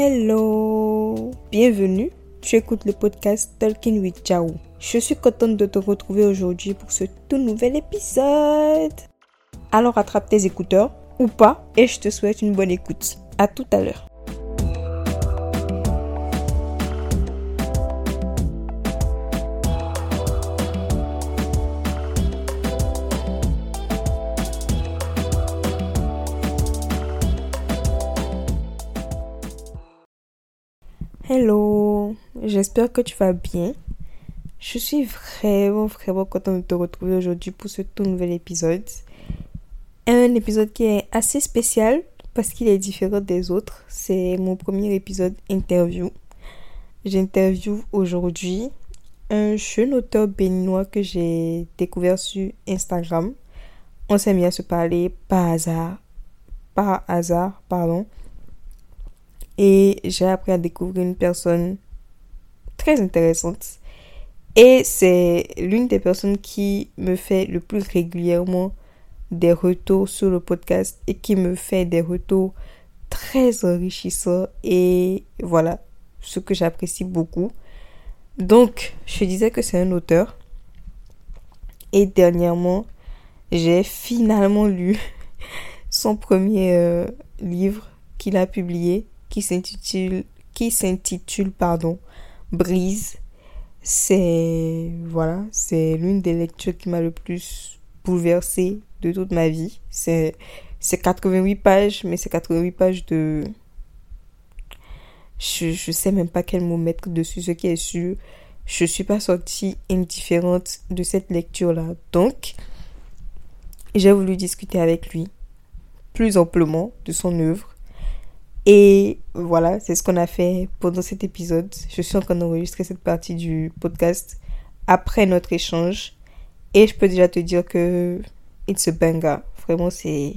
Hello, bienvenue. Tu écoutes le podcast Talking with Jao. Je suis contente de te retrouver aujourd'hui pour ce tout nouvel épisode. Alors attrape tes écouteurs ou pas et je te souhaite une bonne écoute. À tout à l'heure. J'espère que tu vas bien. Je suis vraiment, vraiment contente de te retrouver aujourd'hui pour ce tout nouvel épisode. Un épisode qui est assez spécial parce qu'il est différent des autres. C'est mon premier épisode interview. J'interviewe aujourd'hui un jeune auteur béninois que j'ai découvert sur Instagram. On s'est mis à se parler par hasard. Par hasard, pardon. Et j'ai appris à découvrir une personne très intéressante. Et c'est l'une des personnes qui me fait le plus régulièrement des retours sur le podcast et qui me fait des retours très enrichissants. Et voilà, ce que j'apprécie beaucoup. Donc, je disais que c'est un auteur. Et dernièrement, j'ai finalement lu son premier euh, livre qu'il a publié qui s'intitule qui s'intitule pardon Brise. C'est voilà, c'est l'une des lectures qui m'a le plus bouleversée de toute ma vie. C'est c'est 88 pages, mais c'est 88 pages de je, je sais même pas quel mot mettre dessus, ce qui est sûr. Je suis pas sortie indifférente de cette lecture-là. Donc, j'ai voulu discuter avec lui plus amplement de son œuvre et voilà, c'est ce qu'on a fait pendant cet épisode. Je suis en train d'enregistrer cette partie du podcast après notre échange. Et je peux déjà te dire que it's a banger. Vraiment, c'est...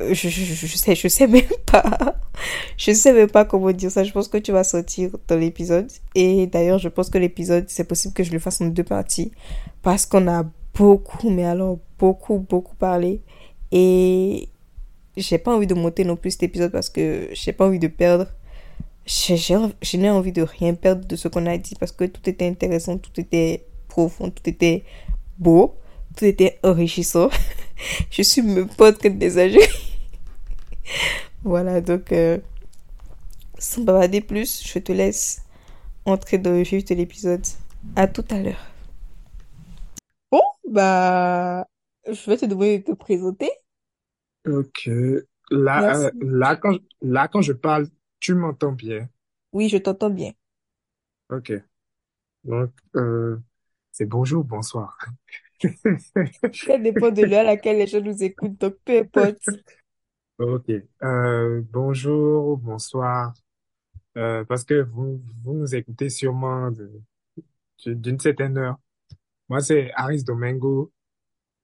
Je, je, je, sais, je sais même pas. Je sais même pas comment dire ça. Je pense que tu vas sortir dans l'épisode. Et d'ailleurs, je pense que l'épisode, c'est possible que je le fasse en deux parties. Parce qu'on a beaucoup, mais alors beaucoup, beaucoup parlé. Et j'ai pas envie de monter non plus cet épisode parce que j'ai pas envie de perdre. Je n'ai envie de rien perdre de ce qu'on a dit parce que tout était intéressant, tout était profond, tout était beau, tout était enrichissant. je suis me pote que des voilà, donc euh, sans bavarder plus, je te laisse entrer dans le vif de l'épisode. À tout à l'heure. Bon, bah, je vais te demander de te présenter. Ok. Là, euh, là, quand, là, quand je parle, tu m'entends bien. Oui, je t'entends bien. Ok. Donc, euh, c'est bonjour, bonsoir. Ça dépend de l'heure à laquelle les gens nous écoutent, donc peu importe. Ok. Euh, bonjour, bonsoir. Euh, parce que vous, vous nous écoutez sûrement d'une certaine heure. Moi, c'est Aris Domingo.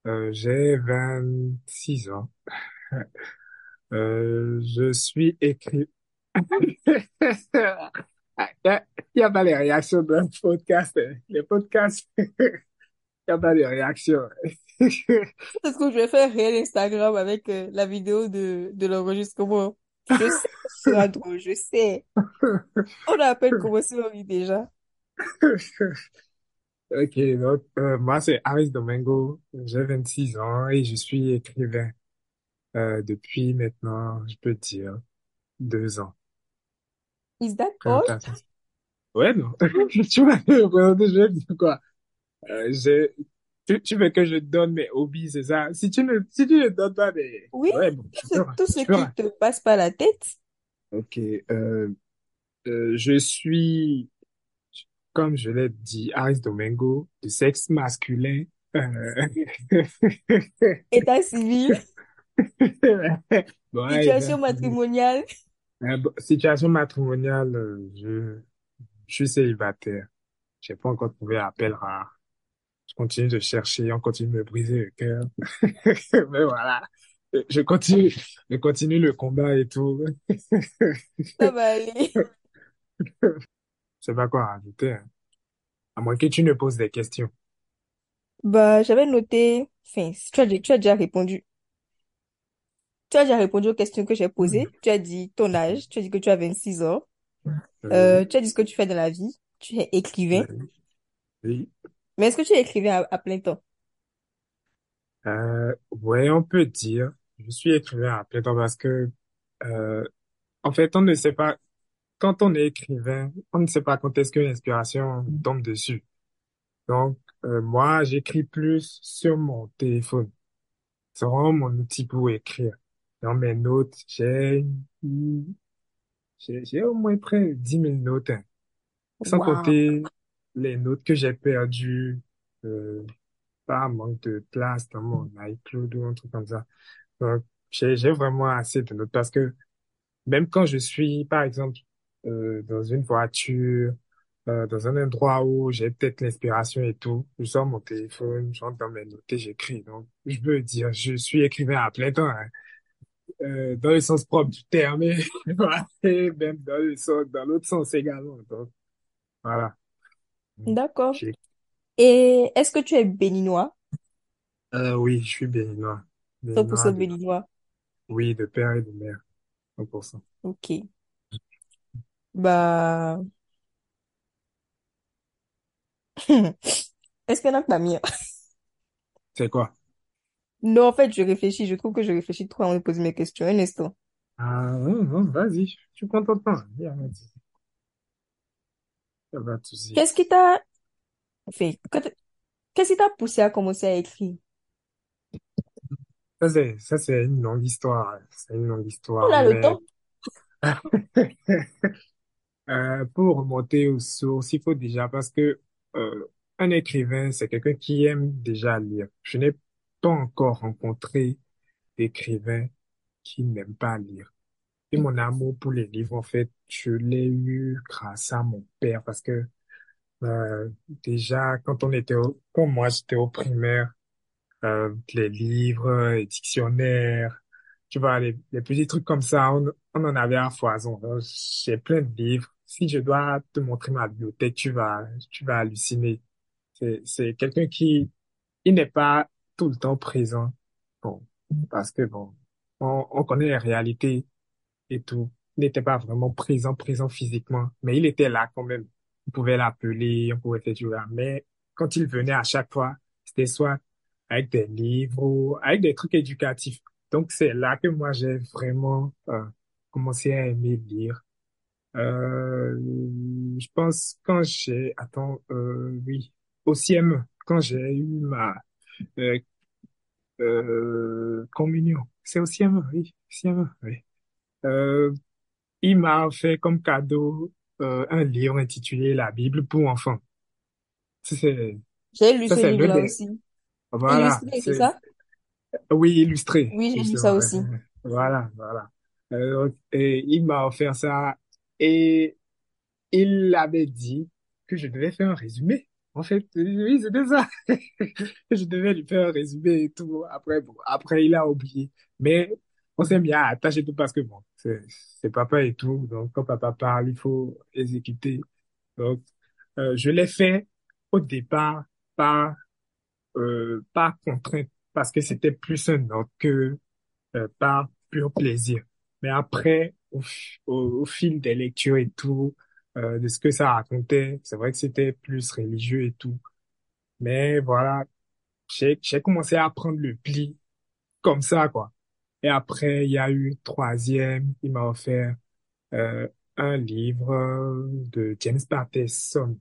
Euh, j'ai 26 ans. Euh, je suis écrit. Il n'y a pas les réactions d'un podcast. Les podcasts, il n'y a pas de réactions. Est-ce que je vais faire réel Instagram avec euh, la vidéo de, de l'enregistrement? Je sais, ce drôle, je sais. On a à peine commencé ma vie déjà. Ok, donc euh, moi c'est Aris Domingo, j'ai 26 ans et je suis écrivain euh, depuis maintenant, je peux dire, deux ans. Is that all? Ouais, non. Tu m'as présenté, je vais dire quoi? Euh, j'ai, tu, tu veux que je donne mes hobbies, c'est ça? Si tu ne, si tu ne donnes pas des, Oui, ouais, bon, tout ce, tout ce qui te passe par la tête. Ok, euh, euh, je suis comme je l'ai dit, Aris Domingo, de sexe masculin. Euh... État civil. bon, situation matrimoniale. Euh, situation matrimoniale, euh, je, je suis célibataire. J'ai pas encore trouvé appel rare. Je continue de chercher, on continue de me briser le cœur. Mais voilà. Je continue, je continue le combat et tout. Ça va aller. Je sais pas quoi rajouter. Hein. À moins que tu ne poses des questions. Bah, j'avais noté, enfin, tu as, tu as déjà répondu. tu as déjà répondu aux questions que j'ai posées. Tu as dit ton âge, tu as dit que tu as 26 ans. Oui, Euh, tu as dit ce que tu fais dans la vie. Tu es écrivain. oui, oui. Mais est-ce que tu es écrivain à, à plein temps? Euh, ouais, on peut dire. Je suis écrivain à plein temps parce que, euh, en fait, on ne sait pas, quand on est écrivain, on ne sait pas quand est-ce que l'inspiration tombe dessus. Donc, euh, moi, j'écris plus sur mon téléphone. C'est vraiment mon outil pour écrire. Dans mes notes, j'ai, j'ai, j'ai au moins près de 10 000 notes, hein. Sans compter les notes que j'ai perdues, euh, par manque de place dans mon iCloud ou un truc comme ça. Donc, j'ai, j'ai vraiment assez de notes parce que même quand je suis, par exemple, euh, dans une voiture, euh, dans un endroit où j'ai peut-être l'inspiration et tout, je sors mon téléphone, j'entre dans mes notes et j'écris. Donc, je peux dire, je suis écrivain à plein temps, hein. Euh, dans le sens propre du terme, et même dans le sens, dans l'autre sens également. Donc, voilà. D'accord. Et est-ce que tu es béninois? Euh, oui, je suis béninois. 100% Béninois de, béninois. oui, de père et de mère, 100%. Ok. Bah, est-ce qu'il y en a pas mieux? C'est quoi? Non, en fait, je réfléchis. Je trouve que je réfléchis trop avant de poser mes questions. Un instant. Ah, non, non, vas-y, y a pas de souci. Il y a pas de souci. Qu'est-ce qui t'a fait? quand- Qu'est-ce qui t'a poussé à commencer à écrire? Ça, c'est, ça, c'est une longue histoire. C'est une longue On histoire, a le mais temps. euh, pour remonter aux sources, il faut déjà, parce que euh, un écrivain, c'est quelqu'un qui aime déjà lire. Je n'ai pas encore rencontré d'écrivain qui n'aime pas lire. Et mon amour pour les livres, en fait, je l'ai eu grâce à mon père, parce que euh, déjà, quand on était au, quand moi j'étais au primaire, euh, les livres, les dictionnaires, tu vois, les, les petits trucs comme ça, on, on en avait à foison. J'ai plein de livres. Si je dois te montrer ma bibliothèque, tu vas, tu vas halluciner. C'est, c'est quelqu'un qui, il n'est pas tout le temps présent. Bon, parce que bon, on, on connaît les réalités et tout. Il n'était pas vraiment présent, présent physiquement, mais il était là quand même. On pouvait l'appeler, on pouvait faire du. Mais quand il venait à chaque fois, c'était soit avec des livres avec des trucs éducatifs. Donc c'est là que moi j'ai vraiment euh, commencé à aimer lire. Euh, je pense quand j'ai, attends, euh, oui, au CM, quand j'ai eu ma euh, euh, communion, c'est au CM, oui, CM, oui. Euh, il m'a fait comme cadeau euh, un livre intitulé La Bible pour enfants. C'est, J'ai lu ça, ce des, aussi. voilà, Illustré, c'est ça? oui, illustré, Oui, j'ai lu ça aussi. Voilà, voilà. Euh, et il m'a offert ça et il avait dit que je devais faire un résumé. En fait, oui, c'était ça. Je devais lui faire un résumé et tout. Après, bon, après, il a oublié. Mais on s'est mis à attacher tout parce que bon, c'est, papa et tout. Donc, quand papa parle, il faut exécuter. Donc, euh, je l'ai fait au départ par, euh, par contrainte parce que c'était plus un ordre que euh, par pur plaisir. Mais après, au, au, au fil des lectures et tout, euh, de ce que ça racontait, c'est vrai que c'était plus religieux et tout. Mais voilà, j'ai, j'ai commencé à prendre le pli comme ça, quoi. Et après, il y a eu troisième, il m'a offert euh, un livre de James Patterson.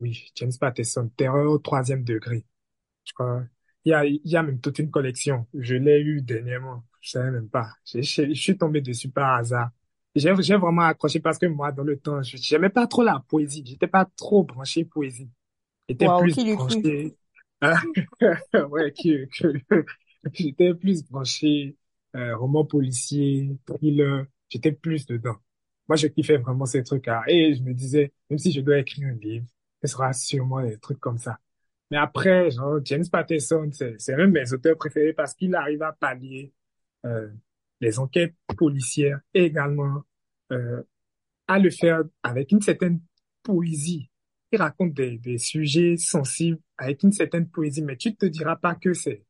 Oui, James Patterson, Terreur au troisième degré. Je crois. Il y a, il y a même toute une collection. Je l'ai eu dernièrement. Je savais même pas. Je suis tombé dessus par hasard. J'ai, j'ai vraiment accroché parce que moi, dans le temps, je j'aimais pas trop la poésie. J'étais pas trop branché poésie. J'étais plus qui cru? branché. Ouais, que, que, j'étais plus branché euh, roman policier, thriller. J'étais plus dedans. Moi, je kiffais vraiment ces trucs-là. Et je me disais, même si je dois écrire un livre, ce sera sûrement des trucs comme ça. Mais après, genre, James Patterson, c'est, c'est un de mes auteurs préférés parce qu'il arrive à pallier euh, les enquêtes policières et également euh, à le faire avec une certaine poésie. Il raconte des, des sujets sensibles avec une certaine poésie, mais tu te diras pas que c'est.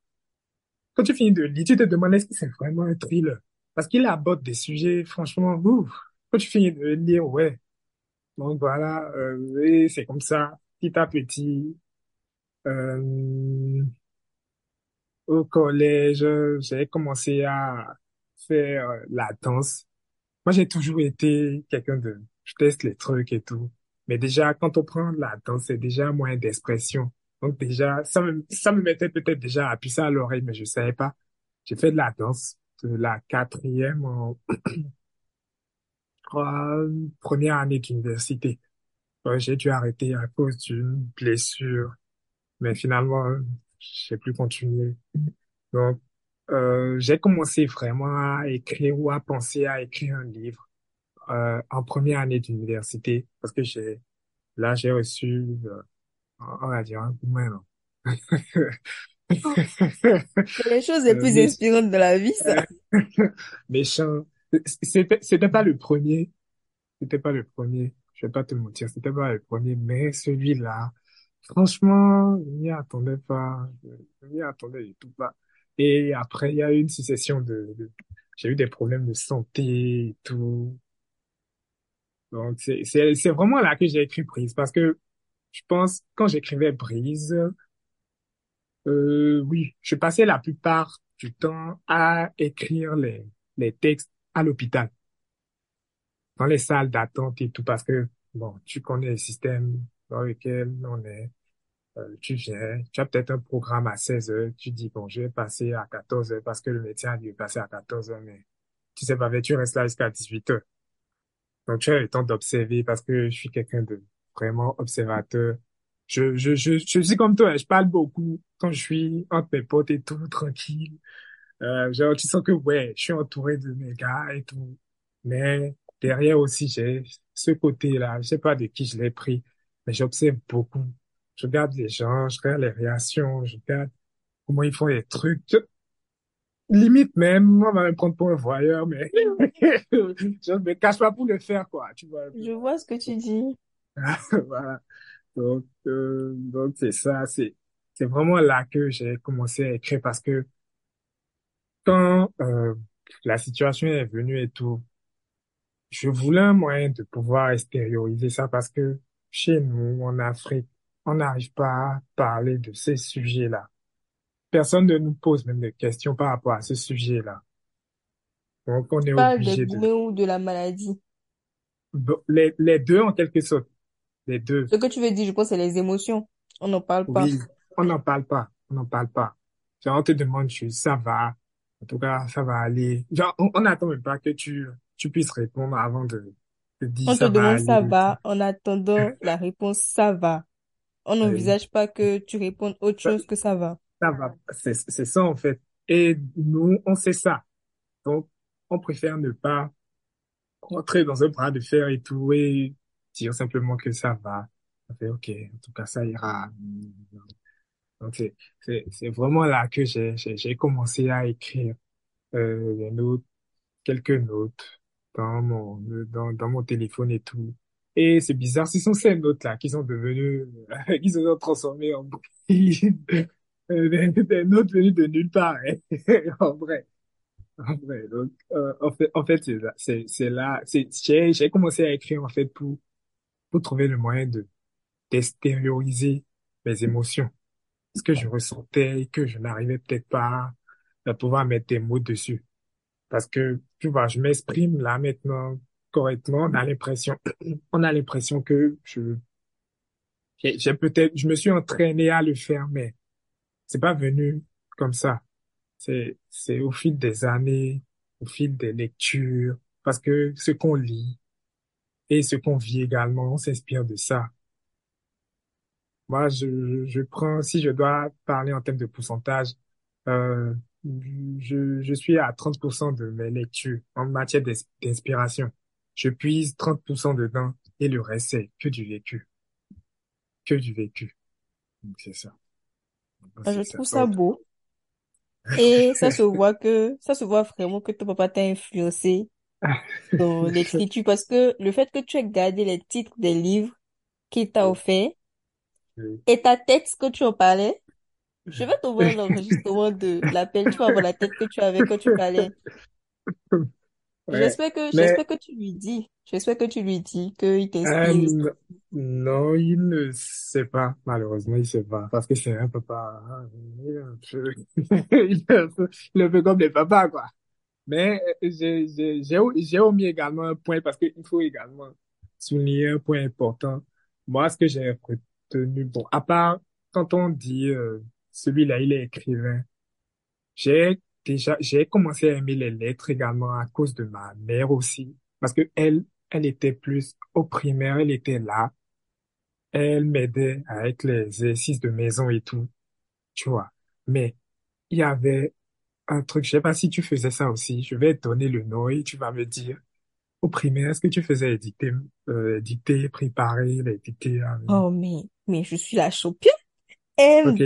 Quand tu finis de lire, tu te demandes est-ce que c'est vraiment un thriller? parce qu'il aborde des sujets, franchement, ouf, quand tu finis de lire, ouais. Donc voilà, euh, c'est comme ça, petit à petit. Euh, au collège, j'ai commencé à faire euh, la danse. Moi, j'ai toujours été quelqu'un de, je teste les trucs et tout. Mais déjà, quand on prend la danse, c'est déjà moins d'expression. Donc déjà, ça me, ça me mettait peut-être déjà à pisser à l'oreille, mais je savais pas. J'ai fait de la danse de la quatrième en première année d'université. J'ai dû arrêter à cause d'une blessure, mais finalement, j'ai plus continué. Donc, euh, j'ai commencé vraiment à écrire ou à penser à écrire un livre euh, en première année d'université parce que j'ai là j'ai reçu euh, on va dire un coup de main. C'est les choses les plus mais inspirantes de la vie, ça. méchant. C'était c'était pas le premier, c'était pas le premier. Je vais pas te mentir, c'était pas le premier, mais celui-là, franchement, je m'y attendais pas. Je m'y attendais du tout pas. Et après, il y a eu une succession de, j'ai eu des problèmes de santé et tout. Donc c'est vraiment là que j'ai écrit Brise parce que je pense quand j'écrivais Brise, euh, oui, je passais la plupart du temps à écrire les les textes à l'hôpital. dans les salles d'attente et tout, parce que, bon, tu connais le système dans lequel on est. Euh, tu viens, tu as peut-être un programme à 16 heures, tu dis, bon, je vais passer à 14 heures parce que le médecin a dû passer à 14 heures, mais tu sais pas, mais tu restes là jusqu'à 18 heures. Donc, tu as le temps d'observer parce que je suis quelqu'un de vraiment observateur. Je, je, je, suis comme toi, je parle beaucoup quand je suis entre mes potes et tout, tranquille. Euh, genre, tu sens que, ouais, je suis entouré de mes gars et tout. Mais derrière aussi, j'ai ce côté-là. Je sais pas de qui je l'ai pris, mais j'observe beaucoup. Je regarde les gens, je regarde les réactions, je regarde comment ils font les trucs. Je- limite même, on va me prendre pour un voyeur, mais je me cache pas pour le faire, quoi. Tu vois. Je vois ce que tu dis. Voilà. Donc, euh, donc c'est ça. C'est, c'est vraiment là que j'ai commencé à écrire parce que quand euh, la situation est venue et tout, Je voulais un moyen de pouvoir extérioriser ça parce que chez nous, en Afrique, on n'arrive pas à parler de ces sujets-là. Personne ne nous pose même de questions par rapport à ce sujet-là. Donc, on est des obligé de... gourmets ou de la maladie. Les, les deux, en quelque sorte. Les deux. Ce que tu veux dire, je pense, c'est les émotions. On n'en parle pas. Oui, on n'en parle pas. On n'en parle pas. Genre, on te demande juste, ça va? En tout cas, ça va aller. Genre, on n'attend même pas que tu, tu puisses répondre avant de te dire On te va demande ça aller. va, en attendant la réponse ça va. On Oui. n'envisage pas que tu répondes autre chose que ça va. Ça va, c'est c'est ça en fait. Et nous, on sait ça. Donc, on préfère ne pas rentrer dans un bras de fer et tout et dire simplement que ça va. On fait, OK, en tout cas, ça ira. Donc, c'est vraiment là que j'ai j'ai j'ai commencé à écrire euh, des notes, quelques notes dans mon dans dans mon téléphone et tout. Et c'est bizarre, ce sont ces notes-là qui sont devenues, qui se sont transformées en. Euh, des, notes venues de nulle part. En vrai. En vrai. Donc, euh, en fait, c'est là, j'ai, commencé à écrire, en fait, pour, pour trouver le moyen de, d'extérioriser mes émotions. Ce que je ressentais que je n'arrivais peut-être pas à pouvoir mettre des mots dessus. Parce que, tu vois, je m'exprime là maintenant correctement. On a l'impression, on a l'impression que je, j'ai peut-être, je me suis entraîné à le faire, mais c'est pas venu comme ça. C'est, c'est au fil des années, au fil des lectures, parce que ce qu'on lit et ce qu'on vit également, on s'inspire de ça. Moi, je, je prends, si je dois parler en termes de pourcentage, euh, je, je suis à 30% de mes lectures en matière d'ins- d'inspiration. Je puise 30% dedans et le reste, c'est que du vécu, que du vécu. Donc, c'est ça. Donc, Je ça. trouve ça beau. Et ça se voit que, ça se voit vraiment que ton papa t'a influencé dans l'écriture parce que le fait que tu aies gardé les titres des livres qu'il t'a offert et ta tête quand tu en parlais, je vais t'envoyer l'enregistrement de l'appel. Tu vas voir la tête que tu avais quand tu parlais. J'espère que, Mais j'espère que tu lui dis. J'espère que tu lui dis qu'il euh, t'inspire. n- non, il ne sait pas, malheureusement, il sait pas, parce que c'est un papa, hein, il est un peu, il est un peu, il est un peu comme les papas, quoi. Mais euh, j'ai j'ai- j'ai j'ai omis également un point, parce qu'il faut également souligner un point important. Moi, ce que j'ai retenu, bon, à part quand on dit euh, celui-là, il est écrivain, J'ai déjà, j'ai commencé à aimer les lettres également à cause de ma mère aussi, parce que elle, elle était plus au primaire, elle était là, elle m'aidait avec les exercices de maison et tout, tu vois. Mais il y avait un truc, je sais pas si tu faisais ça aussi, je vais te donner le nom et tu vas me dire, au primaire, est-ce que tu faisais les dictées, euh, dictées préparées, les dictées, euh, Oh, mais, mais je suis la championne. ok,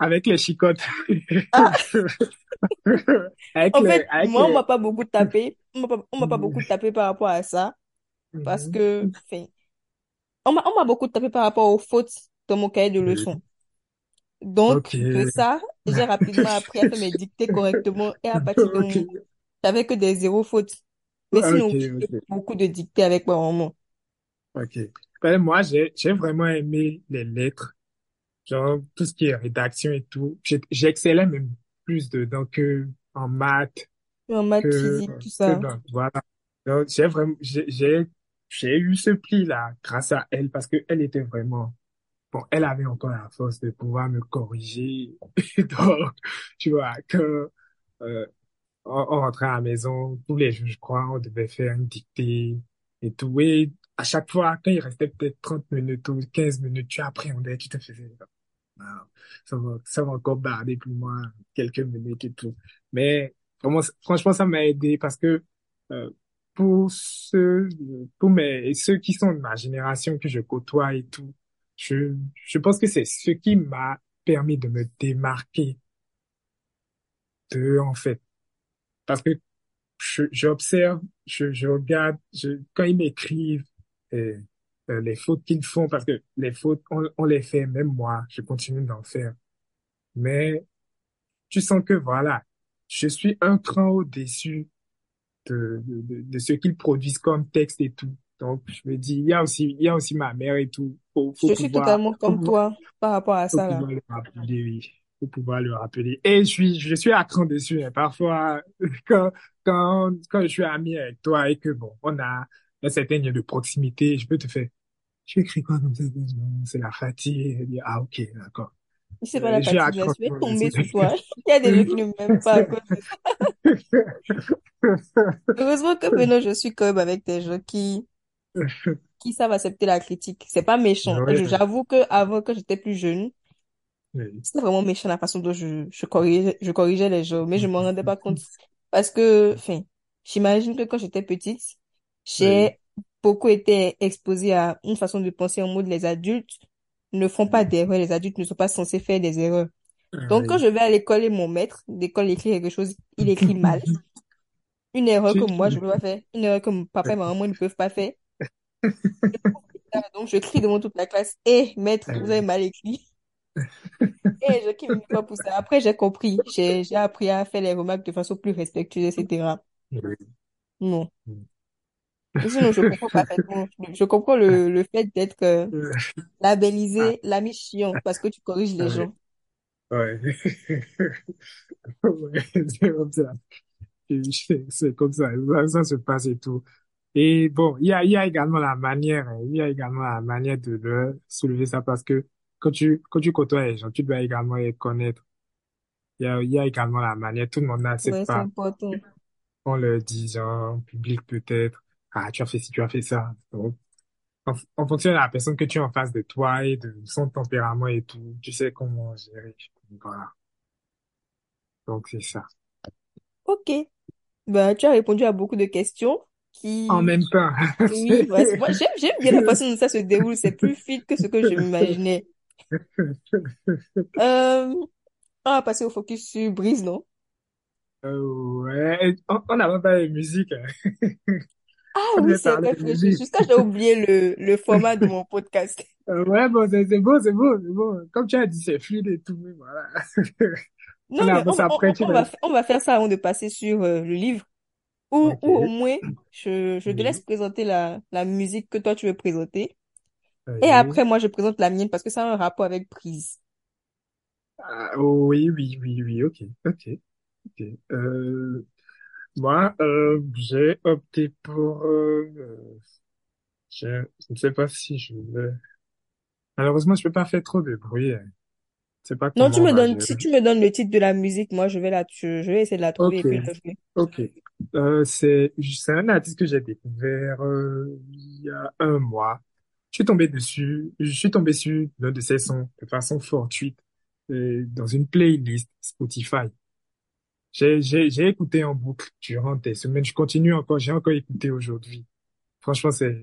avec les chicottes, Ah, avec en les, fait, avec moi, on m'a les, pas beaucoup tapé. On m'a pas, on pas beaucoup tapé par rapport à ça. Parce Mhm. que, enfin, on m'a, beaucoup tapé par rapport aux fautes dans mon cahier de leçons. Donc, de ça, j'ai rapidement appris à faire mes dictées correctement et à partir de ok, mon, j'avais que des zéro fautes. Mais sinon, j'ai fait ok, beaucoup de dictées avec ma maman. ok. Ben, moi, j'ai, j'ai vraiment aimé les lettres, genre tout ce qui est rédaction et tout. J'ai- J'excellais même plus dedans que en maths, En maths, que, physique, tout ça. dans, voilà. Donc, j'ai vraiment, j'ai, j'ai, eu ce pli-là grâce à elle parce que elle était vraiment, bon, elle avait encore la force de pouvoir me corriger. Donc, tu vois, que, euh, on, on rentrait à la maison, tous les jours, je crois, on devait faire une dictée et tout. Et à chaque fois, quand il restait peut-être 30 minutes ou 15 minutes, tu appréhendais, tu te faisais, ça va, ça va encore barder pour moi quelques minutes et tout. Mais franchement, ça m'a aidé parce que euh, pour ceux, pour mes, ceux qui sont de ma génération que je côtoie et tout, je, je pense que c'est ce qui m'a permis de me démarquer d'eux, en fait. Parce que je, j'observe, je, je regarde, je, quand ils m'écrivent, euh, euh, les fautes qu'ils font, parce que les fautes, on, on les fait, même moi, je continue d'en faire. Mais tu sens que voilà, je suis un cran au-dessus de, de, ce qu'ils produisent comme texte et tout. Donc, je me dis, il y a aussi, il y a aussi ma mère et tout. Faut, faut Je suis totalement comme pouvoir, toi par rapport à faut ça, là. pouvoir le rappeler, oui. Faut pouvoir le rappeler. Et je suis, je suis à cran dessus, hein. Parfois, quand, quand, quand je suis ami avec toi et que bon, on a un certain lien de proximité, je peux te faire, tu écris quoi comme ça? Non, C'est la fatigue. Dit, ah, ok, d'accord. C'est pas Euh, la fatigue, là. Je vais tomber sur toi. Il y a des gens qui ne m'aiment pas à cause de ça. Heureusement que maintenant, je suis quand même avec des gens qui, qui savent accepter la critique. C'est pas méchant. Ouais, J'avoue que avant, quand j'étais plus jeune, oui. c'était vraiment méchant la façon dont je, je corrigeais, je corrigeais les gens, mais je m'en rendais pas compte. Parce que, enfin, j'imagine que quand j'étais petite, Oui. j'ai beaucoup été exposée à une façon de penser en mode les adultes ne font pas d'erreurs, les adultes ne sont pas censés faire des erreurs. Donc, quand je vais à l'école et mon maître d'école écrit quelque chose, il écrit mal. Une erreur que moi, je peux pas faire. Une erreur que mon papa et ma maman ne peuvent pas faire. Donc, je crie devant toute la classe. Eh, maître, vous avez mal écrit. Eh, je ne pas pour ça. Après, j'ai compris. J'ai, appris à faire les remarques de façon plus respectueuse, etc. oui. Non. Mais sinon, je comprends parfaitement. Je comprends le, le fait d'être euh, Euh, ah, labellisé l'ami chiant parce que tu corriges les ouais. gens. Ouais. Ouais, c'est comme ça. C'est comme ça. Ça, se passe et tout. Et bon, il y a, il y a également la manière, hein, il y a également la manière de soulever ça parce que quand tu, quand tu côtoies les gens, tu dois également les connaître. Il y a, il y a également la manière. Tout le monde n'accepte Ouais, c'est pas important. qu'on leur dise en public peut-être, ah, tu as fait ci, tu as fait ça. Donc, en, en fonction de la personne que tu as en face de toi et de son tempérament et tout, tu sais comment gérer. Voilà. Donc, c'est ça. Ok. Bah, tu as répondu à beaucoup de questions En qui, même temps, oui, moi, j'aime, j'aime bien la façon dont ça se déroule. C'est plus fluide que ce que je m'imaginais. Euh, on va passer au focus sur Brise, non? Euh, ouais, on on n'a pas de musique. Ah oui, c'est vrai. Jusqu'à j'ai oublié le, le format de mon podcast. Euh, ouais, bon, c'est bon, c'est bon, c'est bon. Comme tu as dit, c'est fluide et tout, mais voilà. On Non, mais on, on, après, va, on va faire ça avant de passer sur euh, le livre. Ou, ou au moins, je, je te laisse présenter la, la musique que toi tu veux présenter. Et après, moi, je présente la mienne parce que ça a un rapport avec prise. Ah, oh, oui, oui, oui, oui, ok, ok, ok. Euh, moi, euh, j'ai opté pour, euh, je, je ne sais pas si je vais, malheureusement, je peux pas faire trop de bruit, hein. Je sais pas Non, tu on me va donnes, gérer. si tu me donnes le titre de la musique, moi, je vais la, je, je vais essayer de la trouver et Ok, puis la jouer. ok. Euh, c'est, c'est un artiste que j'ai découvert, euh, il y a un mois. Je suis tombé dessus, je suis tombé sur l'un de ses sons de façon fortuite, euh, dans une playlist Spotify. J'ai, j'ai, j'ai écouté en boucle durant des semaines. Je continue encore, j'ai encore écouté aujourd'hui. Franchement, c'est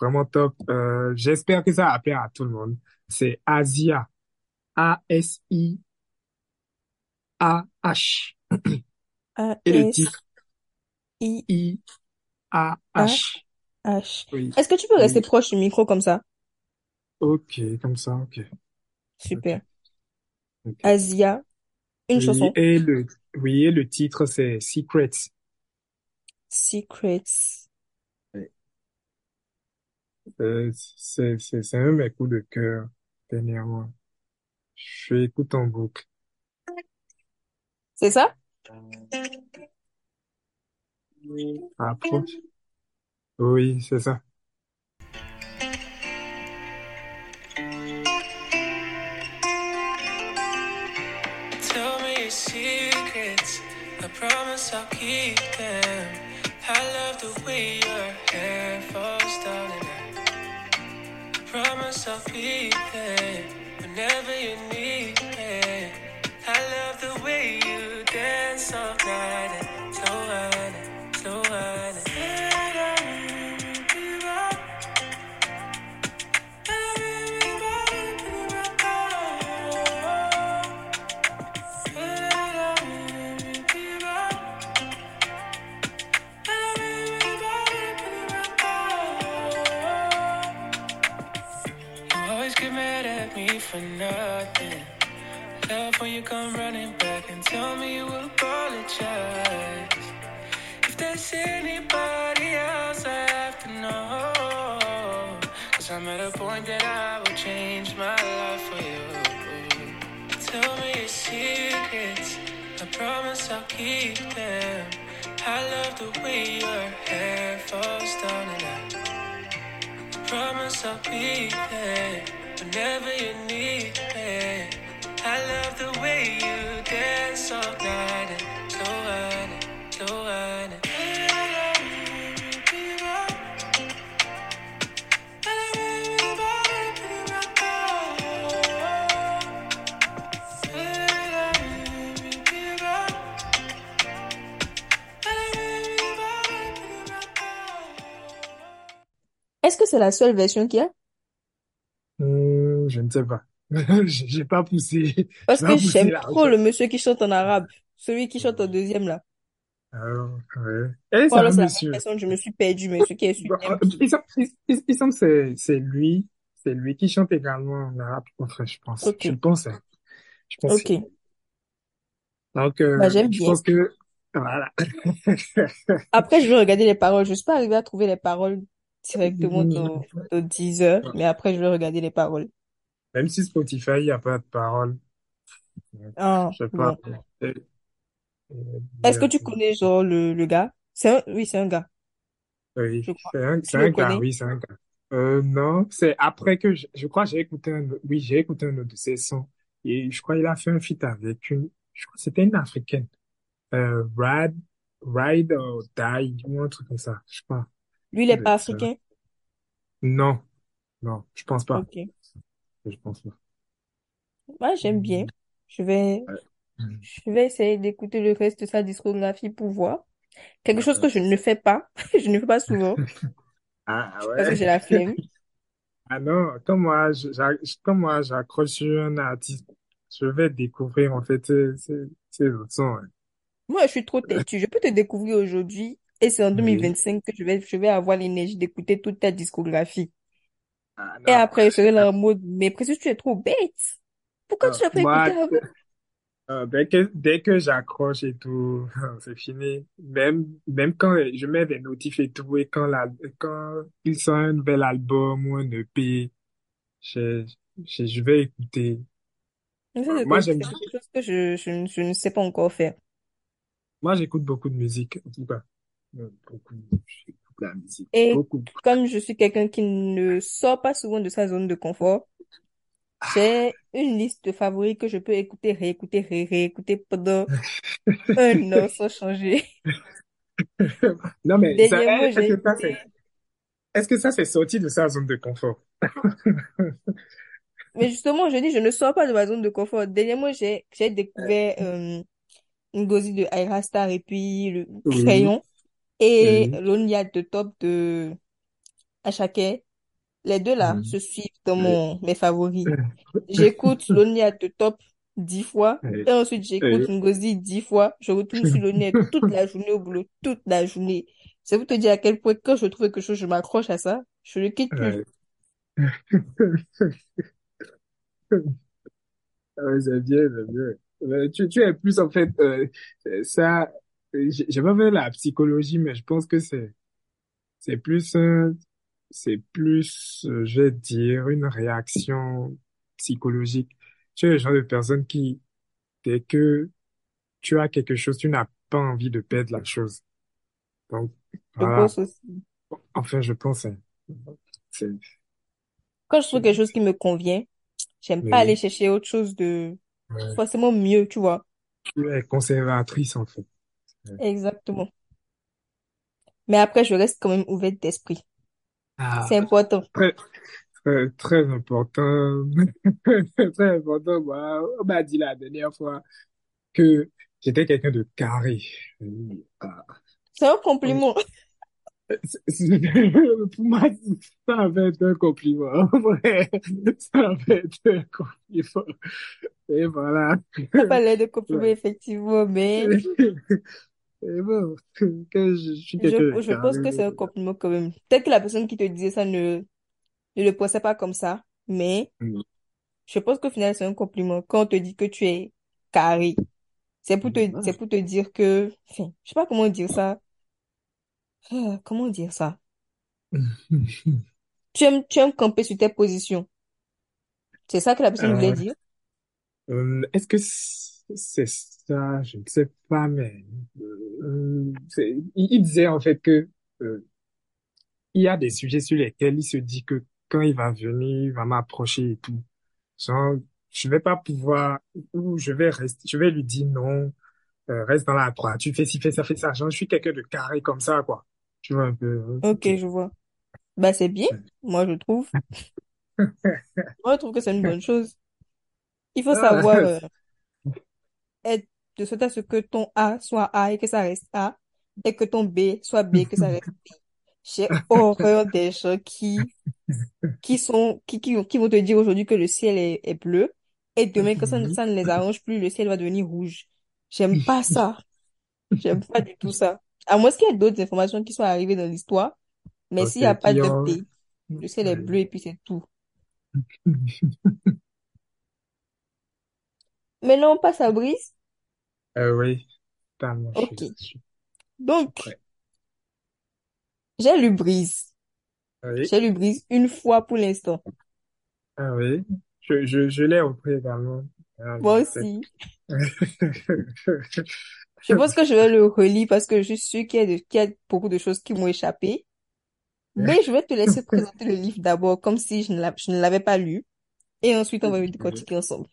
vraiment top. Euh, j'espère que ça va plaire à tout le monde. C'est Asia. A-S-I-A-H. Et le titre, A-S-I-A-H. I-A-H. Oui, Est-ce que tu peux rester oui. proche du micro comme ça? Ok, comme ça, ok, Super. Asia, une Oui, chanson. et le, oui, et le titre, c'est Secrets. Secrets. Euh, c'est, c'est, c'est un de mes coups de cœur dernièrement. Je écoute en boucle. C'est ça? Approche. Oui, c'est ça. Promise I'll keep them. I love the way your hair falls down and I promise I'll be there always get mad at me for nothing. Love when you come running back and tell me you apologize. If there's anybody else, I have to know. Cause I'm at a point that I will change my life for you. Tell me your secrets. I promise I'll keep them. I love the way your hair falls down and I promise I'll be there whenever you need me. I love the way you dance all night c'est la seule version qu'il y a? Hum, je ne sais pas. J'ai pas poussé, Parce que j'aime trop le monsieur qui chante en arabe. Celui qui chante en deuxième là. Alors, ouais. Et c'est un alors c'est la personne, je me suis perdue, mais ce qui est euh, MP. il semble, il, semble que c'est lui, c'est lui qui chante également en arabe. Je pense, je pense, hein. Je pense. ok. Donc, Bah euh, j'aime je bien. pense que, voilà. Après, je vais regarder les paroles. Je suis pas arrivée à trouver les paroles directement dans, dans Deezer, mais après, je vais regarder les paroles. Même si Spotify, il n'y a pas de parole. Ah, Je sais pas. bon. Euh, euh, Est-ce que euh, tu connais genre le, le gars? C'est un, oui, c'est un gars, Oui, c'est un, c'est gars, connais? oui, c'est un gars. Euh, non, c'est après que je, je crois que j'ai écouté un, oui, j'ai écouté un autre de ses sons. Et je crois qu'il a fait un feat avec une, je crois que c'était une africaine. Euh, Ride, Ride or Die, ou un truc comme ça, je crois. Lui, il est Ça doit pas africain? Non, non, je pense pas. Ok. Je pense pas. Ouais, j'aime bien. Je vais, Ouais. je vais essayer d'écouter le reste de sa discographie pour voir. Quelque chose que Ouais. je ne fais pas. Je ne fais pas souvent Ah parce que j'ai ouais. la flemme. Ah non, comme moi, je- comme moi, j'accroche sur un artiste, je vais découvrir en fait ses autres sons. Moi, je suis trop têtue. Je peux te découvrir aujourd'hui et c'est en Oui. 2025 que je vais, je vais avoir l'énergie d'écouter toute ta discographie. Ah Et après, je serai là en mode, mais Précieux, tu es trop bête. Pourquoi Ah, tu l'as pas moi, écouté avant? Euh, dès que, dès que j'accroche et tout, c'est fini. Même, même quand je mets des notifs et tout, et quand la, quand il sort un nouvel album ou un EP, je, je, je vais écouter. Ça, Moi, j'aime, c'est quelque chose que je, je, je ne sais pas encore faire. moi, j'écoute beaucoup de musique, en tout cas. Euh, Beaucoup, j'écoute la musique. Et Beaucoup. comme je suis quelqu'un qui ne sort pas souvent de sa zone de confort, j'ai une liste de favoris que je peux écouter, réécouter, ré- réécouter pendant un an sans changer. Non, mais est-ce que ça, c'est, est-ce que ça, c'est sorti de sa zone de confort? mais justement, je dis, je ne sors pas de ma zone de confort. Dernièrement, j'ai, j'ai découvert euh, Ngozi de Ayra Star et puis le Oui, Crayon et oui, l'Onia de Top de Ashake. Les deux là se suivent dans oui. mon, mes favoris. J'écoute l'Onia de Top dix fois Oui, et ensuite j'écoute oui, Ngozi dix fois. Je retourne sur l'Onia toute la journée au boulot, toute la journée. C'est pour te dire à quel point quand je trouve quelque chose, je m'accroche à ça. Je ne le quitte plus. Ouais, c'est bien, c'est bien. Euh, Tu, tu es plus en fait euh, ça. J'ai pas fait la psychologie, mais je pense que c'est c'est plus euh, c'est plus euh, je vais dire une réaction psychologique. Tu es le genre de personne qui dès que tu as quelque chose, tu n'as pas envie de perdre la chose. Donc Je voilà. pense aussi. Enfin, je pense hein, c'est Quand je trouve quelque chose qui me convient, j'aime pas aller chercher autre chose de ouais. forcément mieux, tu vois. Tu es conservatrice en fait. Exactement. Mais après, je reste quand même ouverte d'esprit. Ah, C'est important. très Très, très important, très important. Moi, on m'a dit la dernière fois que j'étais quelqu'un de carré. Ah. C'est un compliment. Pour moi, ça va être un compliment. Ouais, ça va être un compliment. Et voilà. Ça l'air de compliment, effectivement, mais bon, que je suis je, pense que c'est un compliment quand même. Peut-être que la personne qui te disait ça ne, ne le pensait pas comme ça, mais je pense qu'au final, c'est un compliment. Quand on te dit que tu es carré, c'est pour te, c'est pour te dire que, enfin, je sais pas comment dire ça. Euh, Comment dire ça? Tu aimes, tu aimes camper sur tes positions. C'est ça que la personne voulait Euh, dire? Euh, est-ce que c'est ça? Je ne sais pas, mais euh, c'est- il, il disait en fait que euh, il y a des sujets sur lesquels il se dit que quand il va venir, il va m'approcher et tout. Genre, je vais pas pouvoir, ou je vais rester, je vais lui dire non, euh, reste dans la droite, tu fais ci, fais ça, fais ça. Genre, je suis quelqu'un de carré comme ça, quoi. Tu vois un peu. hein, Ok, ok. je vois. Bah, c'est bien, moi, je trouve. Moi, je trouve que c'est une bonne chose. Il faut Ah, savoir être de sorte à ce que ton A soit A et que ça reste A, et que ton B soit B et que ça reste B. J'ai horreur des gens qui, qui sont, qui, qui, qui vont te dire aujourd'hui que le ciel est, est bleu, et demain, quand ça, ne- ça ne les arrange plus, le ciel va devenir rouge. J'aime pas ça. J'aime pas du tout ça. À moins qu'il y ait d'autres informations qui soient arrivées dans l'histoire, mais s'il n'y a pas qui ont... d'update, le ciel est bleu et puis c'est tout. Maintenant, on passe à Brice. Euh, oui, totalement, je Ok. suis, je suis Donc, prêt. j'ai lu Brice. Oui. J'ai lu Brice une fois pour l'instant. Ah oui, je, je, je l'ai repris également. Ah, Moi je sais. aussi. Je pense que je vais le relire parce que je suis sûre qu'il y a, de- qu'il y a beaucoup de choses qui m'ont échappé. Mais je vais te laisser présenter le livre d'abord comme si je ne l'a- je ne l'avais pas lu. Et ensuite, on va le décortiquer ensemble.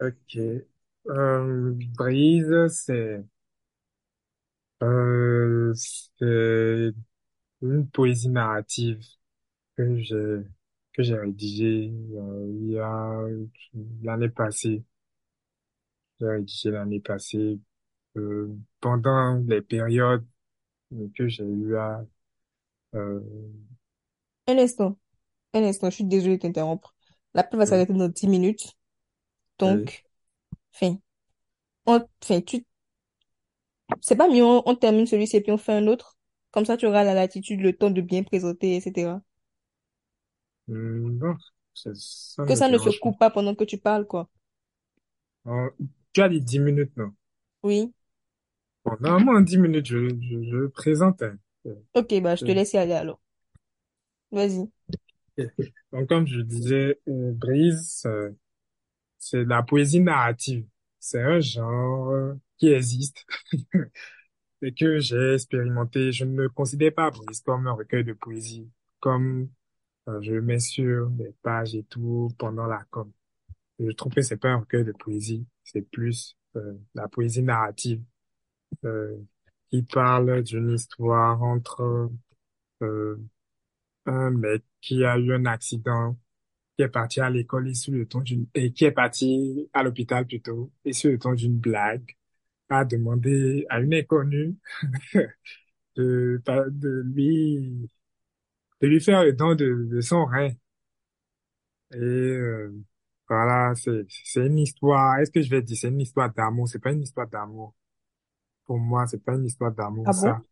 ok. Euh, Brise, c'est euh, c'est une poésie narrative que j'ai que j'ai rédigée euh, il y a l'année passée. J'ai rédigé l'année passée euh, pendant les périodes que j'ai eu à euh, Un instant. Un instant. Je suis désolée de t'interrompre. L'appel va s'arrêter dans 10 minutes. Donc, fin. On, fin, tu, c'est pas mieux, on, on termine celui-ci et puis on fait un autre. Comme ça, tu auras la latitude, le temps de bien présenter, etc. Hum, Bon, ça, ça ne Que me ça ne se dérange pas. coupe pas pendant que tu parles, quoi. Euh, Tu as dit 10 minutes, non? Oui. Bon, normalement, en 10 minutes, je, je, je présente. hein. Euh, Ok, bah, je te euh, laisse y aller alors. Vas-y. Donc, comme je disais, euh, Brise, euh, c'est de la poésie narrative. C'est un genre qui existe et que j'ai expérimenté. Je ne considère pas Brise comme un recueil de poésie, comme euh, je mets sur des pages et tout pendant la com. Je trouve que c'est pas un recueil de poésie, c'est plus euh, la poésie narrative euh, qui parle d'une histoire entre euh, un mec qui a eu un accident, qui est parti à l'école et sur le ton d'une et qui est parti à l'hôpital plutôt et sur le ton d'une blague a demandé à une inconnue de de lui de lui faire le don de, de son rein. Et euh, voilà c'est c'est une histoire. Est-ce que je vais dire c'est une histoire d'amour? C'est pas une histoire d'amour. Pour moi c'est pas une histoire d'amour Ah ça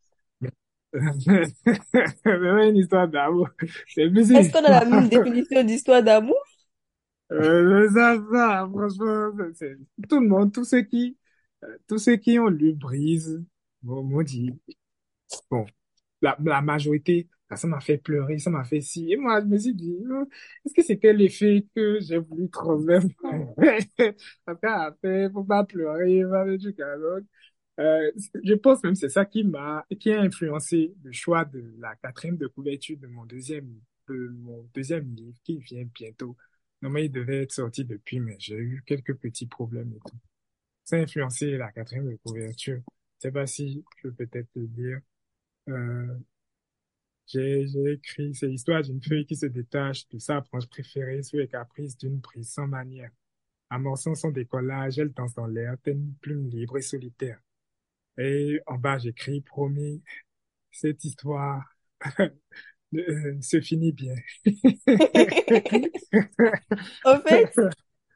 c'est pas une histoire d'amour c'est plus une Est-ce qu'on a la même définition d'histoire d'amour? Euh, ça, ça, franchement, c'est tout le monde, tous ceux qui, euh, tous ceux qui ont lu Brise, m'ont m'ont dit, bon, la, la majorité, ah, ça m'a fait pleurer, ça m'a fait si. Et moi, je me suis dit, oh, est-ce que c'était l'effet que j'ai voulu transmettre? Parce qu'après, faut pas pleurer, pas des trucs alors. Euh, je pense même c'est ça qui m'a, qui a influencé le choix de la quatrième de couverture de mon deuxième, de mon deuxième livre qui vient bientôt. Normalement, il devait être sorti depuis, mais j'ai eu quelques petits problèmes et tout. Ça a influencé la quatrième de couverture. Je sais pas si je peux peut-être te dire. Euh, j'ai, écrit, c'est l'histoire d'une feuille qui se détache de sa branche préférée sous les caprices d'une brise sans manière. Amorçant son décollage, elle danse dans l'air, telle plume libre et solitaire. Et en bas, j'écris, promis, cette histoire euh, se finit bien. En fait,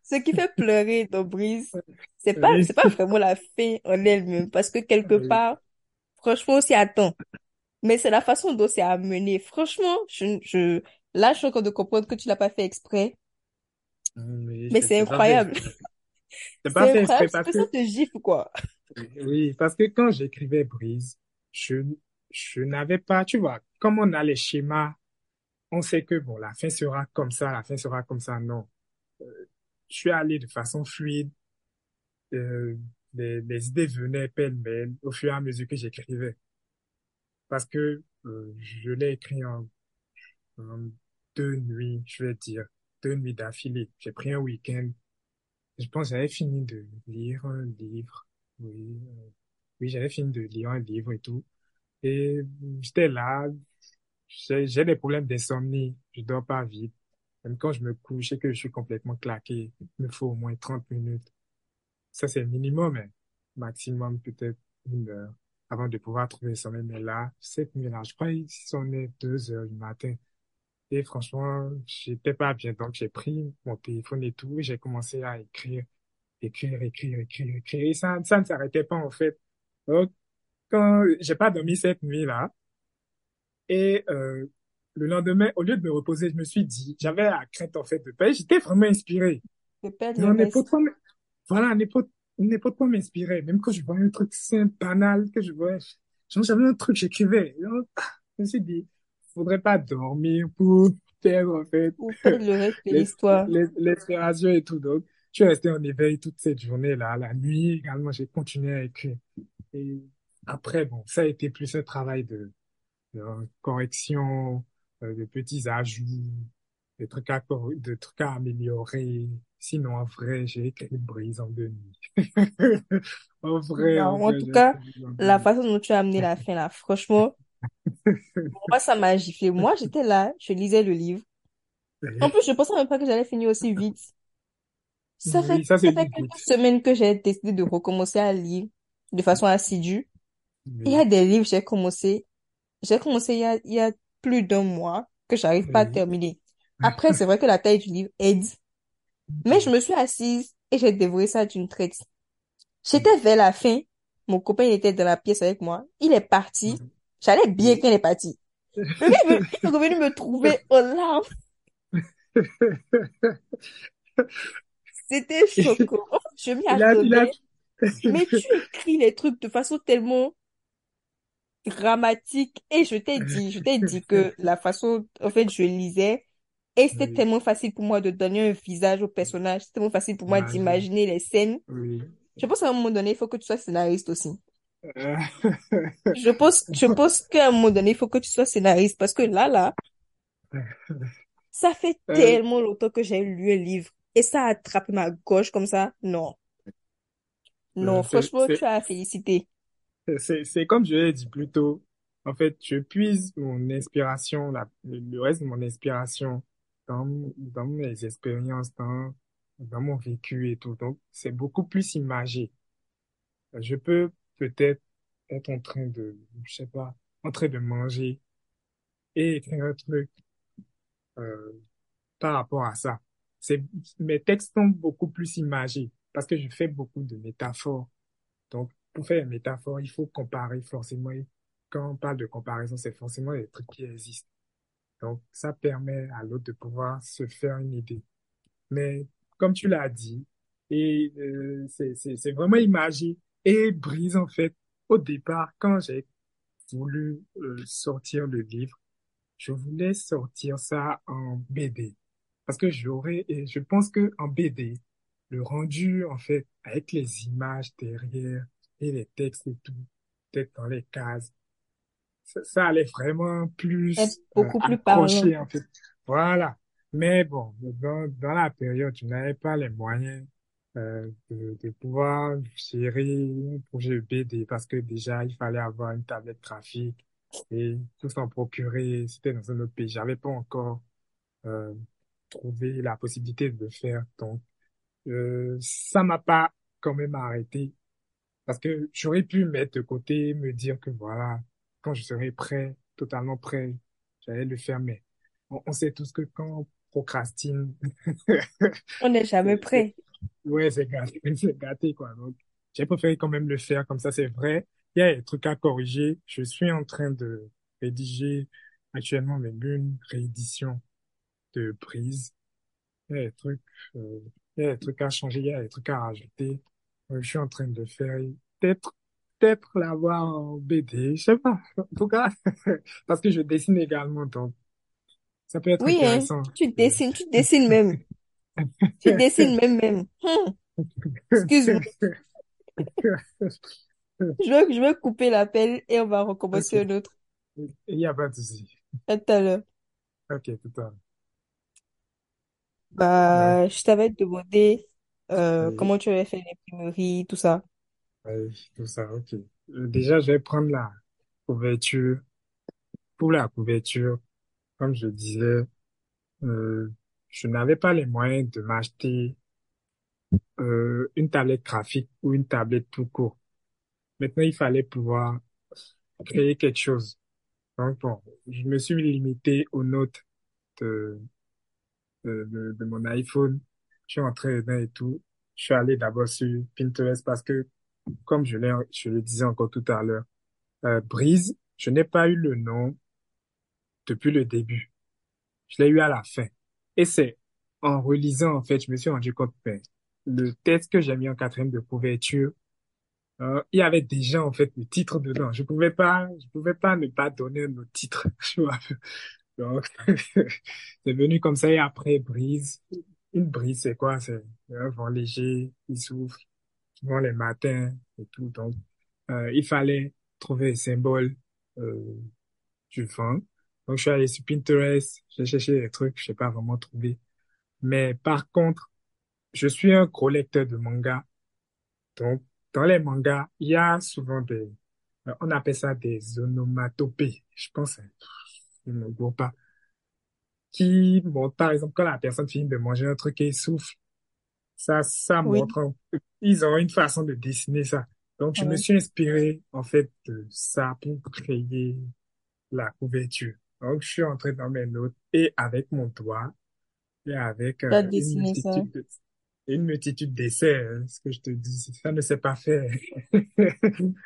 ce qui fait pleurer dans Brise, c'est pas, Oui, c'est pas vraiment la fin en elle-même, parce que quelque oui, part, franchement, on s'y attend. Mais c'est la façon dont c'est amené. Franchement, je, je, là, je suis encore de comprendre que tu l'as pas fait exprès, oui, mais c'est incroyable. C'est pas fait exprès parce que, ça te gifle, quoi. Oui, parce que quand j'écrivais Brise, je, je n'avais pas, tu vois, comme on a les schémas, on sait que, bon, la fin sera comme ça, la fin sera comme ça, non. Euh, je suis allé de façon fluide, euh, les, les idées venaient pêle-mêle au fur et à mesure que j'écrivais. Parce que euh, je l'ai écrit en, en deux nuits, je vais dire, deux nuits d'affilée. J'ai pris un week-end. Je pense que j'avais fini de lire un livre. Oui, euh, oui, j'avais fini de lire un livre et tout. Et j'étais là, j'ai des problèmes d'insomnie, je dors pas vite. Même quand je me couche et que je suis complètement claqué, il me faut au moins 30 minutes. Ça, c'est le minimum, hein. Maximum peut-être une heure avant de pouvoir trouver le sommeil. Mais là, cette nuit-là, je crois qu'il sonnait deux heures du matin. Et franchement, j'étais pas bien. Donc, j'ai pris mon téléphone et tout, et j'ai commencé à écrire, écrire, écrire, écrire, écrire. Et ça, ça ne s'arrêtait pas, en fait. Donc, quand j'ai pas dormi cette nuit-là, et euh, le lendemain, au lieu de me reposer, je me suis dit, j'avais la crainte, en fait, de perdre. J'étais vraiment inspiré. Perds Mais le on voilà, on n'est pas, trop m'inspirer. Même quand je voyais un truc simple, banal, que je voyais, j'avais un truc, j'écrivais. Je me suis dit, faudrait pas dormir pour perdre, en fait, Ou perdre le reste de l'histoire. l'inspiration et tout. Donc, je suis resté en éveil toute cette journée-là. La nuit, également, j'ai continué à écrire. Et après, bon, ça a été plus un travail de, de correction, euh, de petits ajouts, des trucs à, de trucs à améliorer. Sinon, en vrai, j'ai écrit Brise en deux nuits. En vrai, en en vrai, tout cas, la façon dont tu as amené la fin là, franchement, moi, ça m'a giflé. Moi, j'étais là, je lisais le livre. En plus, je pensais même pas que j'allais finir aussi vite. Ça fait, Oui, ça, fait quelques semaines que j'ai décidé de recommencer à lire de façon assidue. Il y a Oui, des livres, j'ai commencé, j'ai commencé il y a, il y a plus d'un mois que j'arrive pas à oui. terminer. Après, c'est vrai que la taille du livre aide, mais je me suis assise et j'ai dévoré ça d'une traite. J'étais vers la fin, mon copain il était dans la pièce avec moi, il est parti, j'allais bien Oui. quand il est parti. Le gars, il est revenu me trouver aux larmes. C'était choquant. Je m'y attendais. Mais tu écris les trucs de façon tellement dramatique. Et je t'ai dit, je t'ai dit que la façon, en fait, je lisais, et c'était oui, tellement facile pour moi de donner un visage au personnage. C'était tellement facile pour moi imagine, d'imaginer les scènes. oui. Je pense qu'à un moment donné, il faut que tu sois scénariste aussi. Euh, Je pense, je pense qu'à un moment donné, il faut que tu sois scénariste parce que là, là, ça fait euh, tellement longtemps que j'ai lu un livre et ça a attrapé ma gauche comme ça? Non, non, euh, franchement, tu as à féliciter. c'est, comme je l'ai dit plus tôt. En fait, je puise mon inspiration, la, le reste de mon inspiration dans, dans mes expériences, dans, dans mon vécu et tout. Donc, c'est beaucoup plus imagé. Je peux peut-être être en train de, je sais pas, en train de manger et écrire un truc euh, par rapport à ça. Mes textes sont beaucoup plus imagés parce que je fais beaucoup de métaphores. Donc, pour faire une métaphore, il faut comparer forcément. Quand on parle de comparaison, c'est forcément des trucs qui existent. Donc, ça permet à l'autre de pouvoir se faire une idée. Mais comme tu l'as dit, et euh, c'est vraiment imagé et brise en fait. Au départ, quand j'ai voulu euh, sortir le livre, je voulais sortir ça en BD parce que j'aurais et je pense que en BD, le rendu en fait avec les images derrière et les textes et tout, peut-être dans les cases ça, ça allait vraiment plus euh, beaucoup plus parlant. accrocher en fait. Voilà. Mais bon, dans, dans la période, je n'avais pas les moyens euh, de, de pouvoir gérer un projet BD parce que déjà, il fallait avoir une tablette graphique et tout s'en procurer. C'était dans un autre pays. J'avais pas encore euh, trouvé la possibilité de le faire. Donc, euh, ça m'a pas quand même arrêté parce que j'aurais pu mettre de côté, me dire que voilà, quand je serai prêt, totalement prêt, j'allais le faire. Mais on, on sait tous que quand on procrastine, On n'est jamais prêt. ouais, c'est gâté, c'est gâté, quoi. Donc, j'ai préféré quand même le faire. Comme ça, c'est vrai. Il y a des trucs à corriger. Je suis en train de rédiger actuellement même une réédition de Brise. Il y a des trucs, euh, il y a des trucs à changer, il y a des trucs à rajouter. Euh, je suis en train de faire. Peut-être, peut-être l'avoir en BD, je sais pas. En tout cas, parce que je dessine également, donc ça peut être Oui, hein. intéressant. Tu Euh, dessines, tu dessines même. Tu dessines même même. Hmm. Excuse-moi. Je vais, je vais couper l'appel et on va recommencer Ok, un autre. il n'y a pas de souci. À tout à l'heure. Ok, tout à l'heure. Ouais, Bah, je t'avais demandé euh, oui, comment tu avais fait l'imprimerie, tout ça. oui, tout ça, ok. Euh, Déjà, je vais prendre la couverture. Pour la couverture, comme je disais, euh, je n'avais pas les moyens de m'acheter euh, une tablette graphique ou une tablette tout court. Maintenant, il fallait pouvoir créer quelque chose. Donc, bon, je me suis limité aux notes de, mon iPhone. Je suis entré dedans et tout. Je suis allé d'abord sur Pinterest parce que, comme je le disais encore tout à l'heure, euh, Brise, je n'ai pas eu le nom depuis le début. Je l'ai eu à la fin. Et c'est en relisant, en fait, je me suis rendu compte, ben, le texte que j'ai mis en quatrième de couverture, euh, il y avait déjà, en fait, le titre dedans. Je pouvais pas, je pouvais pas ne pas donner autre titre. Donc, c'est venu comme ça. Et après, brise. Une brise, c'est quoi? C'est un vent léger, il souffle, souvent les matins et tout. Donc, euh, il fallait trouver un symbole, euh, du vent. Donc, je suis allé sur Pinterest, j'ai cherché des trucs, je n'ai pas vraiment trouvé. Mais par contre, je suis un gros lecteur de mangas. Donc, dans les mangas, il y a souvent des, on appelle ça des onomatopées. Je pense, me. Qui montrent, par exemple, quand la personne finit de manger un truc et souffle, ça, ça Oui, montre, ils ont une façon de dessiner ça. Donc, je me ouais. suis inspiré, en fait, de ça pour créer la couverture. Donc, je suis entré dans mes notes et avec mon doigt et avec euh, une dessiné ça? multitude de, une multitude d'essais, hein, ce que je te dis, ça ne s'est pas fait.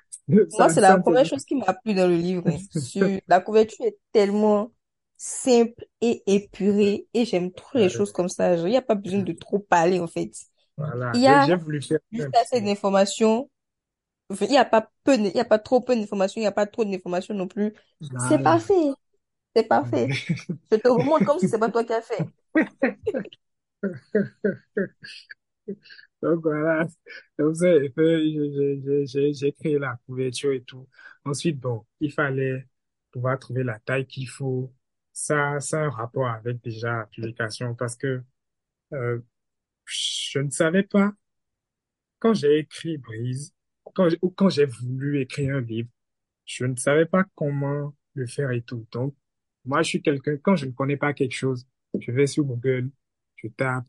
Moi, c'est la première chose qui m'a plu dans le livre. hein. Sur... La couverture est tellement simple et épurée et j'aime trop les choses comme ça. Il n'y a pas besoin de trop parler, en fait. Voilà, Il y a voulu faire juste assez d'informations. Enfin, Il n'y a pas peu, de- il y a pas trop peu d'informations, il n'y a pas trop d'informations non plus. C'est parfait. C'est parfait. Je te remonte comme si c'est pas toi qui as fait. Donc voilà, donc ça, j'ai créé la couverture et tout. Ensuite, bon, il fallait pouvoir trouver la taille qu'il faut. Ça, ça a un rapport avec déjà la publication parce que euh, je ne savais pas quand j'ai écrit Brise, quand ou quand j'ai voulu écrire un livre, je ne savais pas comment le faire et tout. Donc, moi, je suis quelqu'un, quand je ne connais pas quelque chose, je vais sur Google, je tape,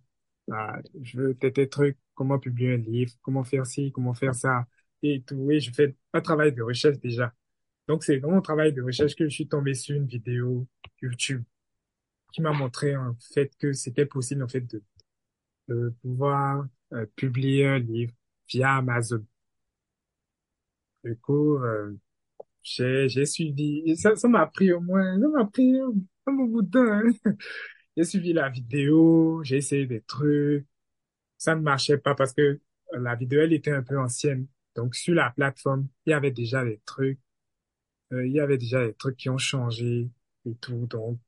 ah, je veux des trucs, comment publier un livre, comment faire ci, comment faire ça, et tout. Et je fais un travail de recherche déjà. Donc, c'est dans mon travail de recherche que je suis tombé sur une vidéo YouTube qui m'a montré en fait que c'était possible en fait de, pouvoir euh, publier un livre via Amazon. Du coup, euh, j'ai suivi. Ça m'a pris au moins, ça m'a pris un, bout de. J'ai suivi la vidéo, j'ai essayé des trucs. Ça ne marchait pas parce que euh, la vidéo elle était un peu ancienne. Donc sur la plateforme, il y avait déjà des trucs, euh, il y avait déjà des trucs qui ont changé et tout. Donc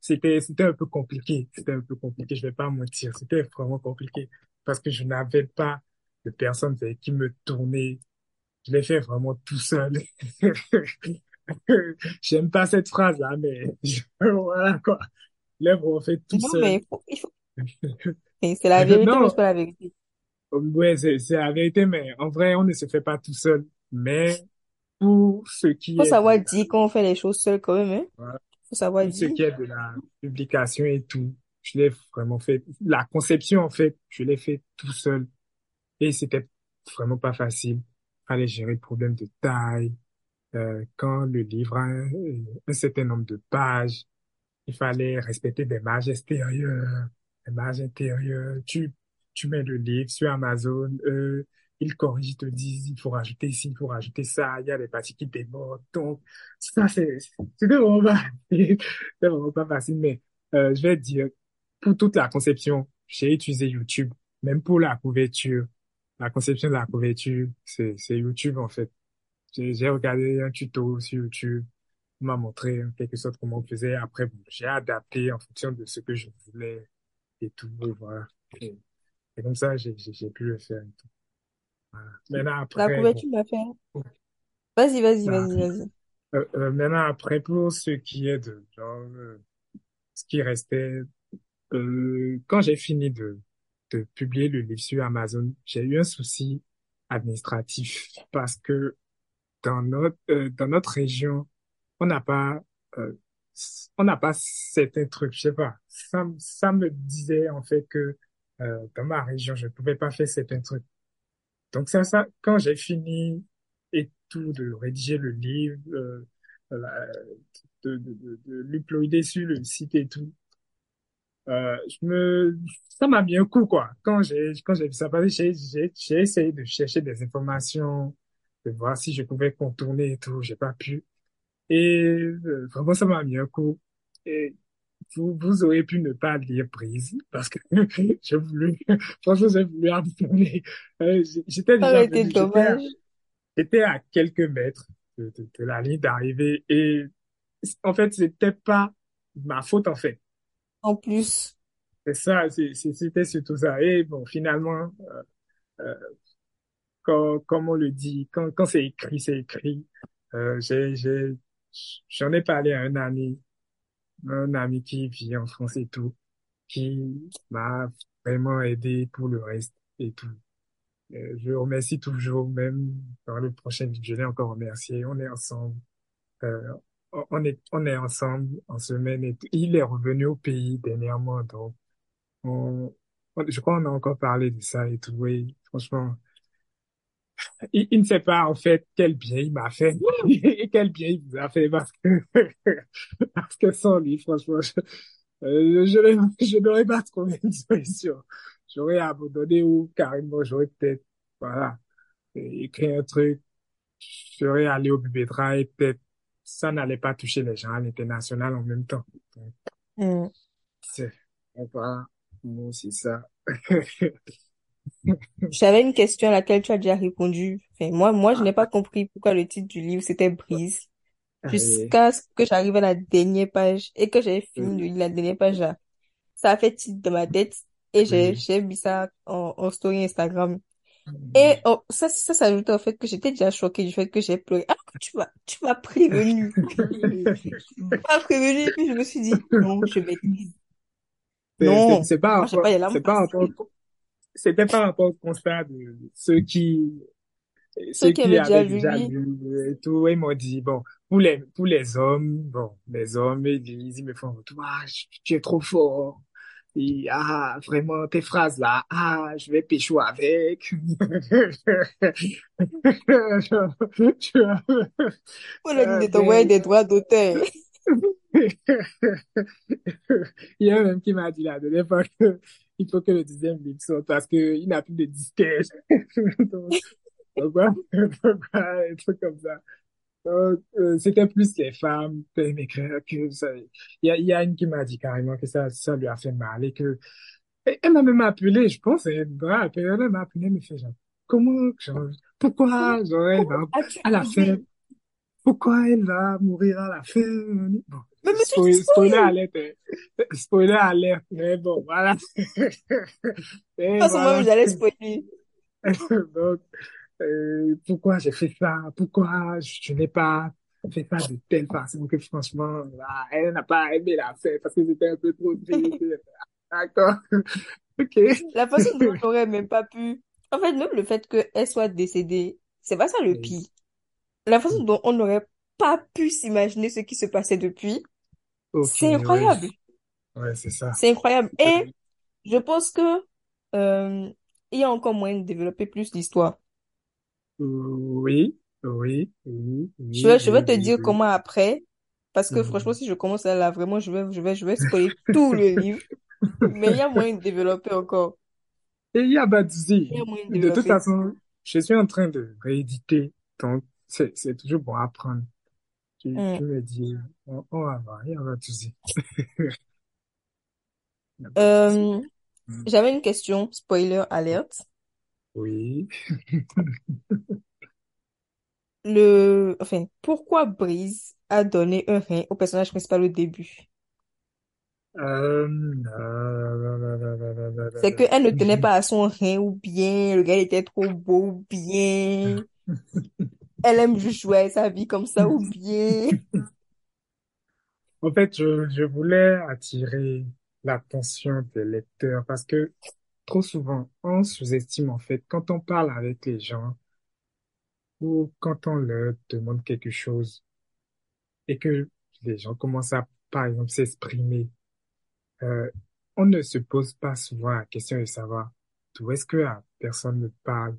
C'était, c'était un peu compliqué. C'était un peu compliqué. Je vais pas mentir. C'était vraiment compliqué parce que je n'avais pas de personne vers qui me tourner. Je l'ai fait vraiment tout seul. J'aime pas cette phrase-là, mais voilà quoi. L'œuvre, on fait tout Non, seul. mais il faut, il faut... et C'est la vérité, mais c'est Non, pas la vérité. ouais, c'est, c'est la vérité, mais en vrai, on ne se fait pas tout seul. Mais pour ce qui faut est savoir la, dire quand on fait les choses seul quand même, hein. voilà, faut savoir pour ce dire. qui est de la publication et tout, je l'ai vraiment fait. La conception, en fait, je l'ai fait tout seul. Et c'était vraiment pas facile. Fallait gérer le problème de taille. Euh, quand le livre a un, un certain nombre de pages, il fallait respecter des marges extérieures, des marges intérieures. Tu, tu mets le livre sur Amazon, euh, ils corrigent, ils te disent, il faut rajouter ici, il faut rajouter ça, il y a des parties qui débordent. Donc, ça, c'est, vraiment pas, c'était vraiment pas facile, mais, euh, je vais dire, pour toute la conception, j'ai utilisé YouTube, même pour la couverture. La conception de la couverture, c'est, c'est YouTube, en fait. J'ai regardé un tuto sur YouTube. On m'a montré en quelque sorte comment on faisait. Après, j'ai adapté en fonction de ce que je voulais et tout. Et voilà. Et, et comme ça, j'ai pu le faire. et tout. Voilà. Maintenant, La après, bon, couverture m'a fait. Vas-y, vas-y, vas-y, vas-y. euh, euh, maintenant, après, pour ce qui est de genre, euh, ce qui restait, euh, quand j'ai fini de, de publier le livre sur Amazon, j'ai eu un souci administratif parce que dans notre, euh, dans notre région, on n'a pas, euh, on n'a pas certains trucs, je sais pas. Ça, ça me disait en fait que euh, dans ma région, je ne pouvais pas faire certains trucs. Donc ça, ça, quand j'ai fini et tout de rédiger le livre, euh, de, de, de, de l'uploader sur le site et tout, euh, je me, ça m'a mis un coup quoi. Quand j'ai, quand j'ai vu ça passer, j'ai essayé de chercher des informations, de voir si je pouvais contourner et tout. J'ai pas pu. Et euh, vraiment, ça m'a mis un coup. Et vous, vous auriez pu ne pas lire Brise parce que j'ai voulu, franchement, j'ai voulu abandonner. Euh, j'étais déjà j'étais à, quelques mètres de, de, de la ligne d'arrivée et en fait, c'était pas ma faute en fait. En plus, C'est ça, c'était surtout ça. Et bon, finalement, euh, quand, comme on le dit, quand, quand c'est écrit, c'est écrit. Euh, j'ai, j'en ai parlé à un ami, un ami qui vit en France et tout, qui m'a vraiment aidé pour le reste et tout. Euh, je remercie toujours, même dans le prochain, je l'ai encore remercié. On est ensemble. Euh, on est, on est ensemble en semaine et tout. Il est revenu au pays dernièrement, donc on, on- je crois qu'on a encore parlé de ça et tout. Oui, franchement, il, il ne sait pas en fait quel bien il m'a fait et quel bien il vous a fait parce que parce que sans lui, franchement, je, euh, je, n'aurais- je n'aurais pas trouvé une solution. J'aurais abandonné ou carrément j'aurais peut-être voilà écrit un truc, j'aurais allé au Bubétra et peut-être ça n'allait pas toucher les gens à l'international en même temps. Donc, hmm. c'est va, moi aussi ça. J'avais une question à laquelle tu as déjà répondu. Enfin, moi, moi, je n'ai pas compris pourquoi le titre du livre c'était Brise. Et, Jusqu'à ce que j'arrive à la dernière page et que j'ai fini de lire la dernière page là. Ça a fait titre dans ma tête et j'ai, j'ai mis ça en, en story Instagram. Et oh, ça, ça s'ajoute au fait que j'étais déjà choquée du fait que j'ai pleuré. Que tu m'as, tu m'as prévenu. Tu m'as prévenu et puis je me suis dit, non, je maîtrise. Non, c'est pas c'est par rapport, passées. C'était par rapport au constat de ceux qui, Ceux ceux qui qui avaient déjà avaient déjà oui. lu et tout, ils m'ont dit, bon, pour les, pour les hommes, bon, les hommes, ils disent, ils me font, ah, tu es trop fort. Et, ah, vraiment, tes phrases là, ah, je vais pécho avec. De t'envoyer ben, des droits d'auteur. il y a même qui m'a dit la dernière fois que il faut que le deuxième livre sorte parce qu'il n'a plus de disquette. Donc, donc, voilà, un truc comme ça. Donc, euh, c'était plus les femmes que ça. Il y a, il y a une qui m'a dit carrément que ça, ça lui a fait mal et que et elle m'a même appelé, je pense, elle m'a appelé, elle m'a appelé, elle me fait genre, comment, genre, pourquoi, genre, elle va à la fin, pourquoi elle va mourir à la fin? Bon, Mais spoil- spoiler spoil. alerte, hein. spoiler alerte, mais bon, voilà. Et Parce que moi, voilà. j'allais spoiler. Donc, euh, pourquoi j'ai fait ça? Pourquoi je, je n'ai pas fait ça de telle façon que franchement, là, elle n'a pas aimé la faire parce que c'était un peu trop. D'accord. Ok. La façon dont on n'aurait même pas pu. En fait, même le fait qu'elle soit décédée, c'est pas ça le pire. La façon dont on n'aurait pas pu s'imaginer ce qui se passait depuis, c'est incroyable. Ouais, c'est ça. C'est incroyable. Et je pense que euh, il y a encore moyen de développer plus l'histoire. Oui, oui, oui, Je vais, je vais te oui, dire oui. comment après, parce que franchement, Mhm. si je commence là, là, vraiment, je vais, je vais, je vais spoiler tout le livre. Mais il y a moyen de développer encore. Et il y a pas de souci. de De toute façon, je suis en train de rééditer, donc c'est c'est toujours bon à apprendre. Tu, tu dis, on, on va voir, il y. Euh, j'avais une question, spoiler alert. Oui. Le, enfin, pourquoi Brise a donné un rein au personnage principal au début? Euh, C'est qu'elle ne tenait pas à son rein ou bien le gars était trop beau ou bien elle aime juste jouer sa vie comme ça ou bien. En fait, je, voulais attirer l'attention des lecteurs parce que trop souvent, on sous-estime en fait quand on parle avec les gens ou quand on leur demande quelque chose et que les gens commencent à, par exemple, s'exprimer, euh, on ne se pose pas souvent la question de savoir d'où est-ce que personne me parle,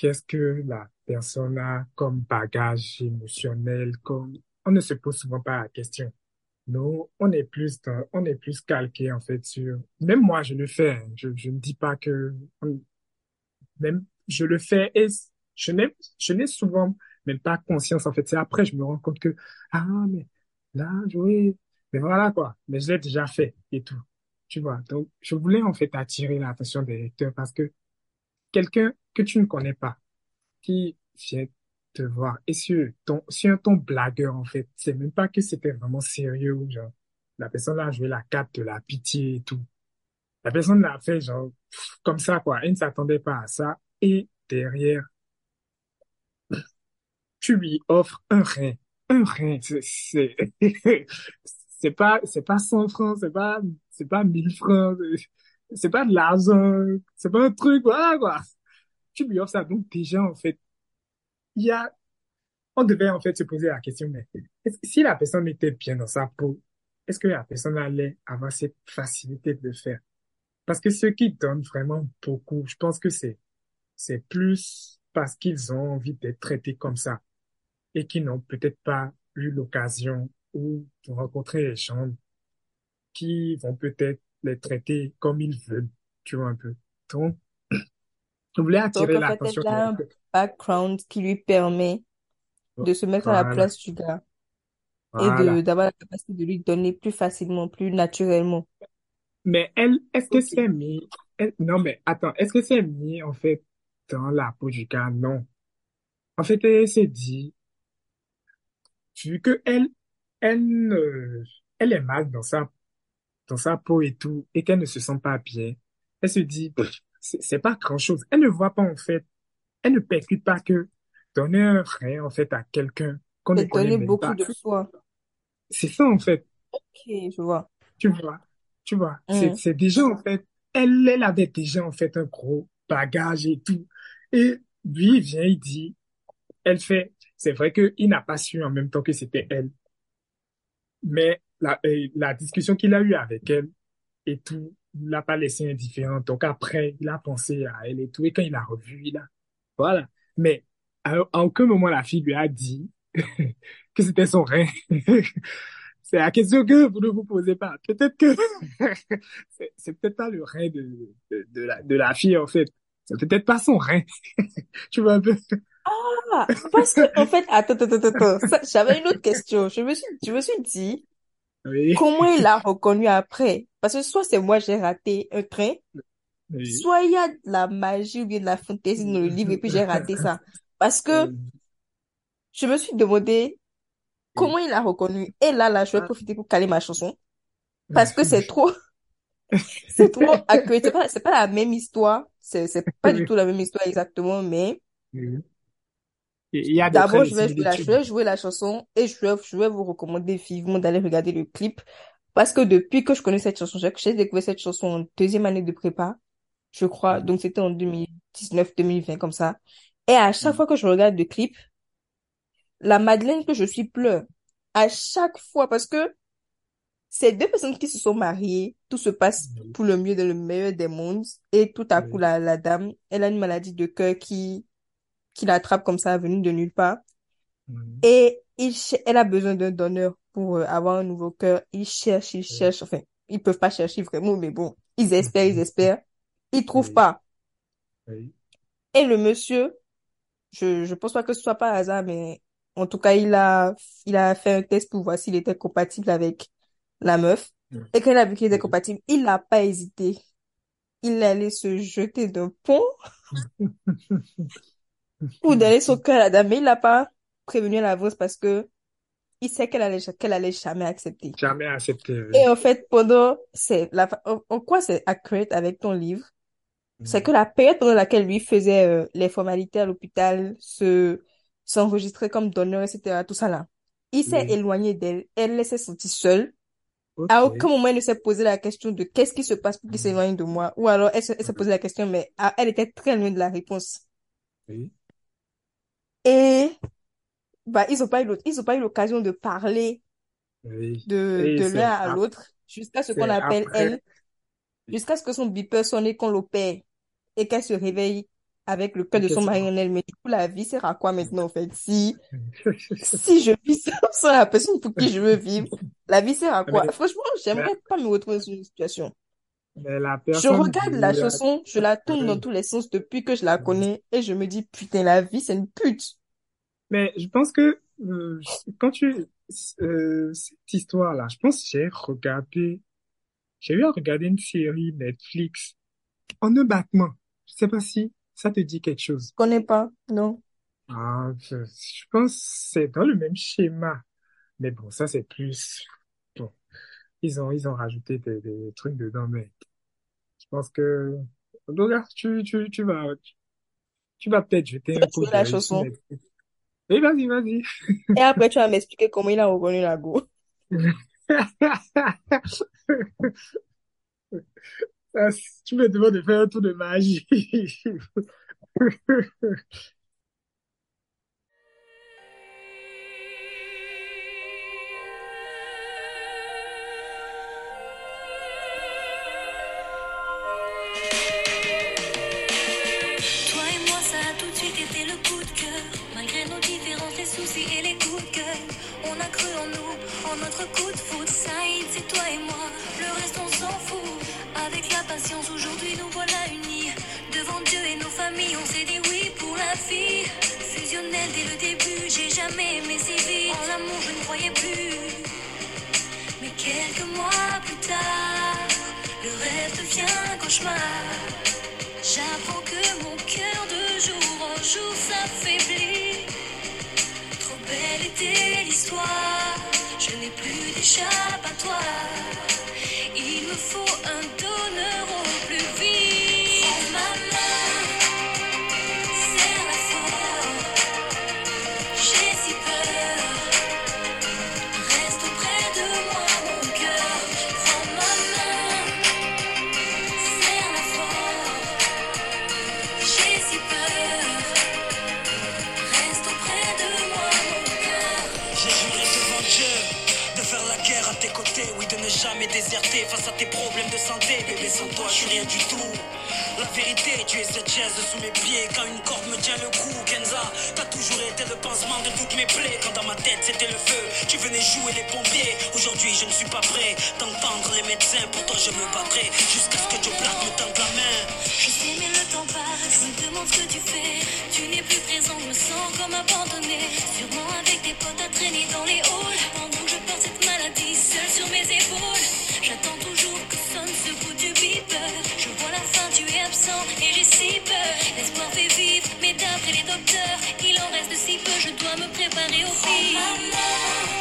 qu'est-ce que la personne a comme bagage émotionnel, comme, on ne se pose souvent pas la question. Nous, on est plus dans- on est plus calqué en fait sur, même moi je le fais, hein. je, ne dis pas que, même je le fais et je n'ai, je n'ai souvent même pas conscience en fait. C'est après je me rends compte que, ah mais là, oui, mais voilà quoi, mais je l'ai déjà fait et tout, tu vois? Donc je voulais en fait attirer l'attention des lecteurs parce que quelqu'un que tu ne connais pas, qui vient te voir. Et sur ton, sur ton blagueur, en fait, c'est même pas que c'était vraiment sérieux, genre, la personne a joué la carte de la pitié et tout. La personne l'a fait, genre, comme ça, quoi. Elle ne s'attendait pas à ça. Et derrière, tu lui offres un rein. Un rein. C'est, c'est, pas, c'est pas 100 francs, c'est pas, c'est pas 1000 francs, c'est pas de l'argent, c'est pas un truc, voilà, quoi. Tu lui offres ça. Donc, déjà, en fait, il y a on devait en fait se poser la question, mais si la personne était bien dans sa peau, est-ce que la personne allait avoir cette facilité de le faire? Parce que ceux qui donnent vraiment beaucoup, je pense que c'est c'est plus parce qu'ils ont envie d'être traités comme ça et qui n'ont peut-être pas eu l'occasion ou de rencontrer les gens qui vont peut-être les traiter comme ils veulent, tu vois un peu. Donc, voulais Donc attirer en fait, l'attention elle a un background qui lui permet de se mettre à la Voilà, place du gars et de d'avoir la capacité de lui donner plus facilement, plus naturellement. Mais elle, est-ce que Ok. c'est mis, Elle- non, mais attends, est-ce que c'est mis en fait dans la peau du gars? Non. En fait, elle s'est dit, vu que elle, elle, euh, elle est mal dans sa, dans sa peau et tout, et qu'elle ne se sent pas bien, elle se dit, c'est pas grand-chose. Elle ne voit pas en fait, elle ne percute pas que donner un rein en fait à quelqu'un qu'on ne connaît même beaucoup pas. de soi. C'est ça en fait. Ok, je vois. Tu vois, tu vois, c'est, Hmm. c'est déjà, en fait, elle, elle avait déjà, en fait, un gros bagage et tout. Et lui, il vient, il dit, elle fait, c'est vrai qu'il n'a pas su en même temps que c'était elle. Mais la, euh, la discussion qu'il a eue avec elle et tout, il l'a pas laissé indifférent. Donc après, il a pensé à elle et tout. Et quand il a revu, il a, voilà. Mais à, à aucun moment, la fille lui a dit que c'était son rein. C'est la question que vous ne vous posez pas. Peut-être que c'est peut-être pas le rein de, de, la, de la fille, en fait. C'est peut-être pas son rein. Tu vois un peu? Ah, parce que, en fait, attends, attends, attends, j'avais une autre question. Je me suis, je me suis dit, Oui, comment il l'a reconnu après? Parce que soit c'est moi j'ai raté un train, oui. soit il y a de la magie ou bien de la fantaisie dans le livre et puis j'ai raté ça. Parce que je me suis demandé comment il l'a reconnu. Et là, là, je vais profiter pour caler ma chanson. Parce que c'est trop, c'est trop. C'est pas, c'est pas la même histoire. C'est, c'est pas du tout la même histoire exactement, mais Oui. Et Il y a des d'abord, je vais jouer la, je similitude. vais jouer la chanson et je vais, je vais vous recommander vivement d'aller regarder le clip. Parce que depuis que je connais cette chanson, j'ai découvert cette chanson en deuxième année de prépa, je crois. Donc, c'était en 2019, 2020, comme ça. Et à chaque fois que je regarde le clip, la Madeleine que je suis pleure. À chaque fois, parce que c'est deux personnes qui se sont mariées, tout se passe pour le mieux dans le meilleur des mondes, et tout à coup, la, la dame, elle a une maladie de cœur qui, qui l'attrape comme ça, venue de nulle part. Mhm. Et il, elle a besoin d'un donneur pour euh, avoir un nouveau cœur. Ils cherchent, ils cherchent, enfin, ils peuvent pas chercher vraiment, mais bon, ils espèrent, ils espèrent. Ils trouvent Oui. pas. Oui. Et le monsieur, je, je pense pas que ce soit pas hasard, mais en tout cas, il a, il a fait un test pour voir s'il était compatible avec la meuf. Mhm. Et quand il a vu qu'il était compatible, il n'a pas hésité. Il allait se jeter d'un pont pour donner son cœur à la dame, mais il l'a pas prévenu à l'avance parce que il sait qu'elle allait, qu'elle allait jamais accepter. Jamais accepté. oui. Et en fait, pendant, c'est la, en, en quoi c'est accurate avec ton livre, c'est Mhm. que la période pendant laquelle lui faisait euh, les formalités à l'hôpital, se, s'enregistrer comme donneur, etc., tout ça là, il s'est Oui. éloigné d'elle. Elle s'est sentie seule. À aucun moment, elle ne s'est posé la question de qu'est-ce qui se passe pour qu'il Mhm. s'éloigne de moi. Ou alors, elle, se- elle s'est posé la question, mais ah, elle était très loin de la réponse. Oui. Et, bah, ils ont pas eu l'autre, ils ont pas eu l'occasion de parler Oui. de, de l'un à l'autre jusqu'à ce qu'on appelle après. elle, jusqu'à ce que son beeper sonne et qu'on l'opère et qu'elle se réveille avec le cœur de son mari en elle. Mais du coup, la vie sert à quoi maintenant, en fait? Si, si je vis sans la personne pour qui je veux vivre, la vie sert à quoi? Mais, Franchement, mais, j'aimerais pas me retrouver dans une situation. Je regarde la chanson, je la tourne dans tous les sens depuis que je la connais et je me dis, putain, la vie, c'est une pute. Mais je pense que euh, quand tu... euh, cette histoire-là, je pense que j'ai regardé... J'ai eu à regarder une série Netflix en un battement. Je sais pas si ça te dit quelque chose. Je connais pas, non. Ah, je, je pense que c'est dans le même schéma. Mais bon, ça c'est plus... Ils ont, ils ont rajouté des, des trucs dedans, mais je pense que... Regarde, tu, tu, tu vas, tu vas peut-être jeter un coup jouer la chanson Netflix. Et vas-y, vas-y. et après tu vas m'expliquer comment il a reconnu la go. Ah, Tu me demandes de faire un tour de magie. cru en nous, en notre coup de foot. Saïd, c'est toi et moi, le reste on s'en fout. Avec la patience, aujourd'hui nous voilà unis. Devant Dieu et nos familles, on s'est dit oui pour la vie. Fusionnel dès le début, j'ai jamais aimé si vite. En l'amour, je ne croyais plus. Mais quelques mois plus tard, Le rêve devient cauchemar. J'apprends que mon cœur de jour en jour s'affaiblit. Belle était l'histoire, je n'ai plus d'échappatoire. Jamais déserter face à tes problèmes de santé. Bébé, sans toi, je suis rien du tout. La vérité, tu es cette chaise sous mes pieds quand une corde me tient le cou. Kenza, t'as toujours été le pansement de toutes mes plaies. Quand dans ma tête c'était le feu, tu venais jouer les pompiers. Aujourd'hui, je ne suis pas prêt d'entendre les médecins. Pourtant, je me battrai jusqu'à ce que Joe Black me tende la main. Je sais, mais le temps passe. Je me demande ce que tu fais. Tu n'es plus présent, je me sens comme abandonné. Sûrement avec des potes à traîner dans les halls. Maladie sur mes épaules. J'attends toujours que sonne ce bout du beeper. Je vois la fin, tu es absent et j'ai si peur. L'espoir fait vivre, mais d'après les docteurs, il en reste si peu. Je dois me préparer au pire.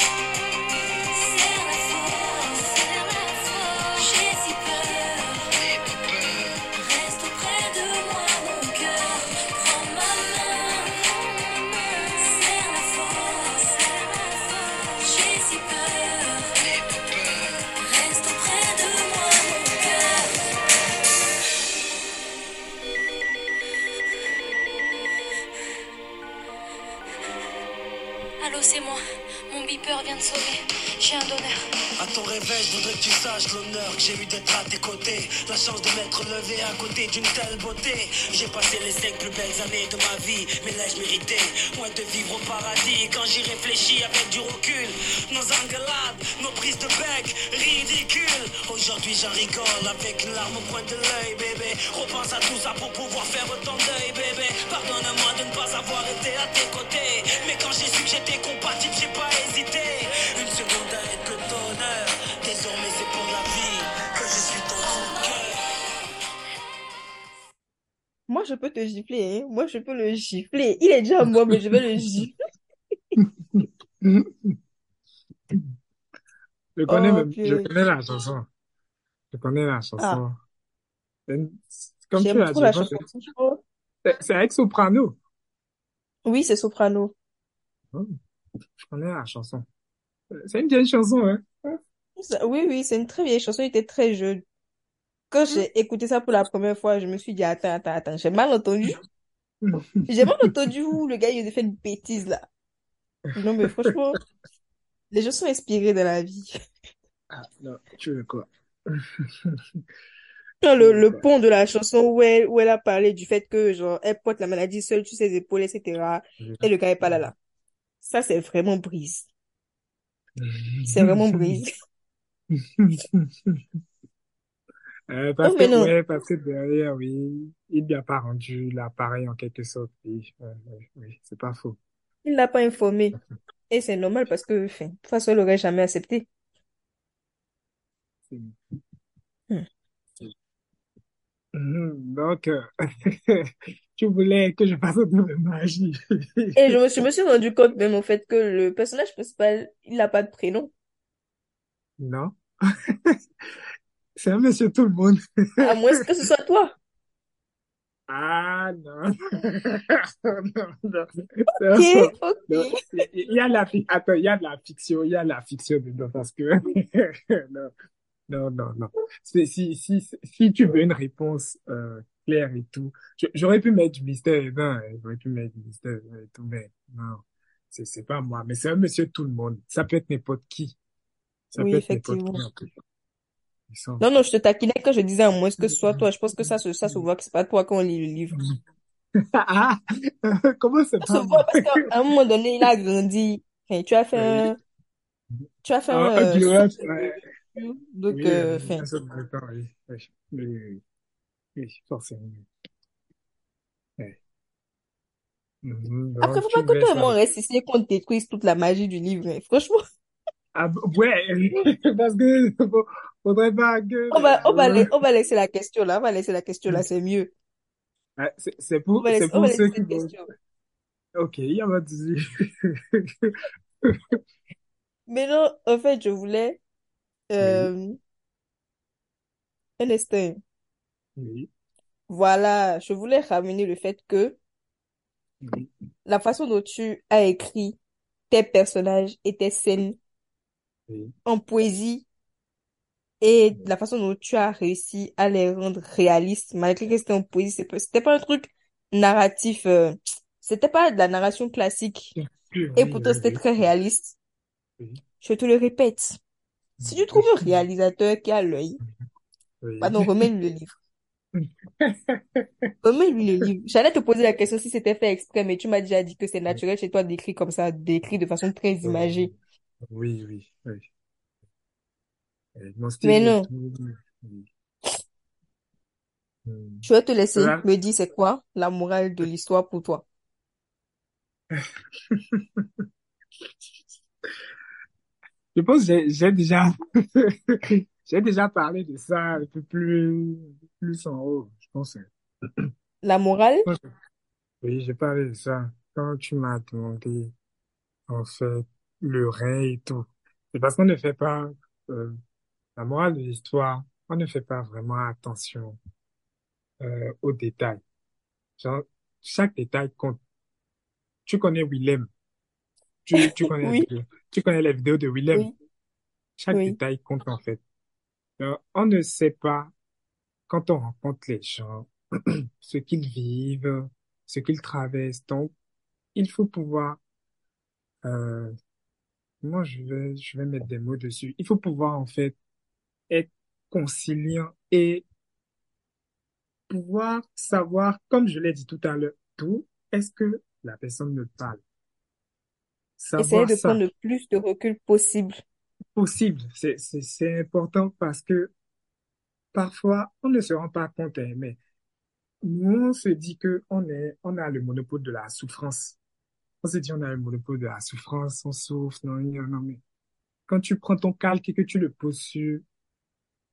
Beeper vient de sonner. J'ai un donneur. À ton réveil, je voudrais que tu saches l'honneur que j'ai eu d'être à tes côtés. La chance de m'être levé à côté d'une telle beauté. J'ai passé les cinq plus belles années de ma vie, mais là je méritais moins de vivre au paradis. Quand j'y réfléchis avec du recul, nos engueulades, nos prises de bec, ridicules. Aujourd'hui j'en rigole avec une larme au coin de l'œil, bébé. Repense à tout ça pour pouvoir faire ton deuil, bébé. Pardonne-moi de ne pas avoir été à tes côtés. Mais quand j'ai su que j'étais compatible, j'ai pas hésité. Une seconde à Moi, je peux te gifler, hein. Moi, je peux le gifler. Il est déjà mort, mais je vais le gifler. Je connais Oh, je connais la chanson. Je connais la chanson. Ah, une- Comme tu l'as dit, moi, c'est avec Soprano. Oui, c'est Soprano. Oh, je connais la chanson. C'est une vieille chanson, hein. Oui, oui, c'est une très vieille chanson. Il était très jeune. Quand j'ai écouté ça pour la première fois, je me suis dit, attends, attends, attends, j'ai mal entendu. J'ai mal entendu où le gars, il a fait une bêtise, là. Non, mais franchement, les gens sont inspirés dans la vie. Ah, non, tu veux quoi? Le, le pont de la chanson où elle, où elle a parlé du fait que, genre, elle porte la maladie seule sur ses épaules, etc. Et le gars est pas là, là. Ça, c'est vraiment brise. C'est vraiment brise. Euh, parce Non, mais que, ouais, parce que derrière, oui, il lui a pas rendu l'appareil en quelque sorte. Oui, ouais, oui, c'est pas faux. Il l'a pas informé. Et c'est normal parce que, enfin, de toute façon, elle aurait jamais accepté. Hmm. Mhm, Donc, euh, tu voulais que je fasse un tour de magie. Et je me, je me suis rendu compte même, en fait, que le personnage principal, il n'a pas de prénom. Non? C'est un monsieur tout le monde. À moins que ce soit toi? Ah, non. Non, non, Ok, non, ok. non. Il y a la, attends, il y a de la fiction, il y a de la fiction dedans parce que, non, non, non, non. C'est- Si, si, si tu veux une réponse, euh, claire et tout, j'aurais pu mettre du mystère dedans, hein, j'aurais pu mettre du mystère et tout, mais non, c'est, c'est pas moi, mais c'est un monsieur tout le monde. Ça peut être n'importe qui. Ça Oui, peut être n'importe effectivement. qui, en tout cas. Non, non, je te taquinais quand je disais à moins que ce soit toi. Je pense que ça se, ça se voit que c'est pas toi quand on lit le livre. Ah, comment c'est Ça se pas voit moi? parce qu'à un moment donné, il a grandi. Enfin, tu as fait un, tu as fait Ah, un, un euh, ouais. donc, Oui, euh, euh, temps, oui, oui, oui, forcément. Ouais. Mhm, après, faut pas que tout le monde reste ici et qu'on détruise toute la magie du livre. hein. Franchement, Ah, ouais, parce que faudrait pas que... On va, on va, euh, on va laisser la question là, on va laisser la question là, c'est mieux. ouais, c'est pour, c'est pour ceux qui vont... Ok, il y a pas de souci. Mais non, en fait, je voulais, Oui, euh, un instant. oui, Voilà, je voulais ramener le fait que oui, la façon dont tu as écrit tes personnages et tes scènes oui. en poésie et la façon dont tu as réussi à les rendre réalistes, malgré que c'était en poésie, c'était pas un truc narratif, euh, c'était pas de la narration classique Oui, et pourtant c'était très réaliste. Je te le répète, si tu trouves un réalisateur qui a l'œil, pardon, remets-lui le livre. Remets-lui le livre. J'allais te poser la question si c'était fait exprès, mais tu m'as déjà dit que c'est naturel chez toi d'écrire comme ça, d'écrire de façon très imagée. Oui, oui, oui. Mon Mais non. Oui. Hmm. je vais te laisser Voilà. me dire c'est quoi la morale de l'histoire pour toi? Je pense que j'ai j'ai déjà, j'ai déjà parlé de ça un peu plus, plus en haut. Je pense. La morale, Oui, j'ai parlé de ça quand tu m'as demandé, en fait, le règne et tout. C'est parce qu'on ne fait pas, euh, la morale de l'histoire, on ne fait pas vraiment attention, euh, aux détails. Genre, chaque détail compte. Tu connais Willem. Tu, tu connais, oui, tu connais les vidéos de Willem? oui, Chaque oui. détail compte, en fait. Euh, on ne sait pas, quand on rencontre les gens, ce qu'ils vivent, ce qu'ils traversent. Donc, il faut pouvoir, euh, moi, je vais, je vais mettre des mots dessus. Il faut pouvoir, en fait, être conciliant et pouvoir savoir, comme je l'ai dit tout à l'heure, d'où est-ce que la personne me parle. Essayer de ça, prendre le plus de recul possible. possible, c'est, c'est, c'est important parce que parfois, on ne se rend pas compte, hein, mais nous, on se dit que on est, on a le monopole de la souffrance. On se dit, on a le monopole de la souffrance, on souffre, non, non, non, mais quand tu prends ton calque et que tu le poses sur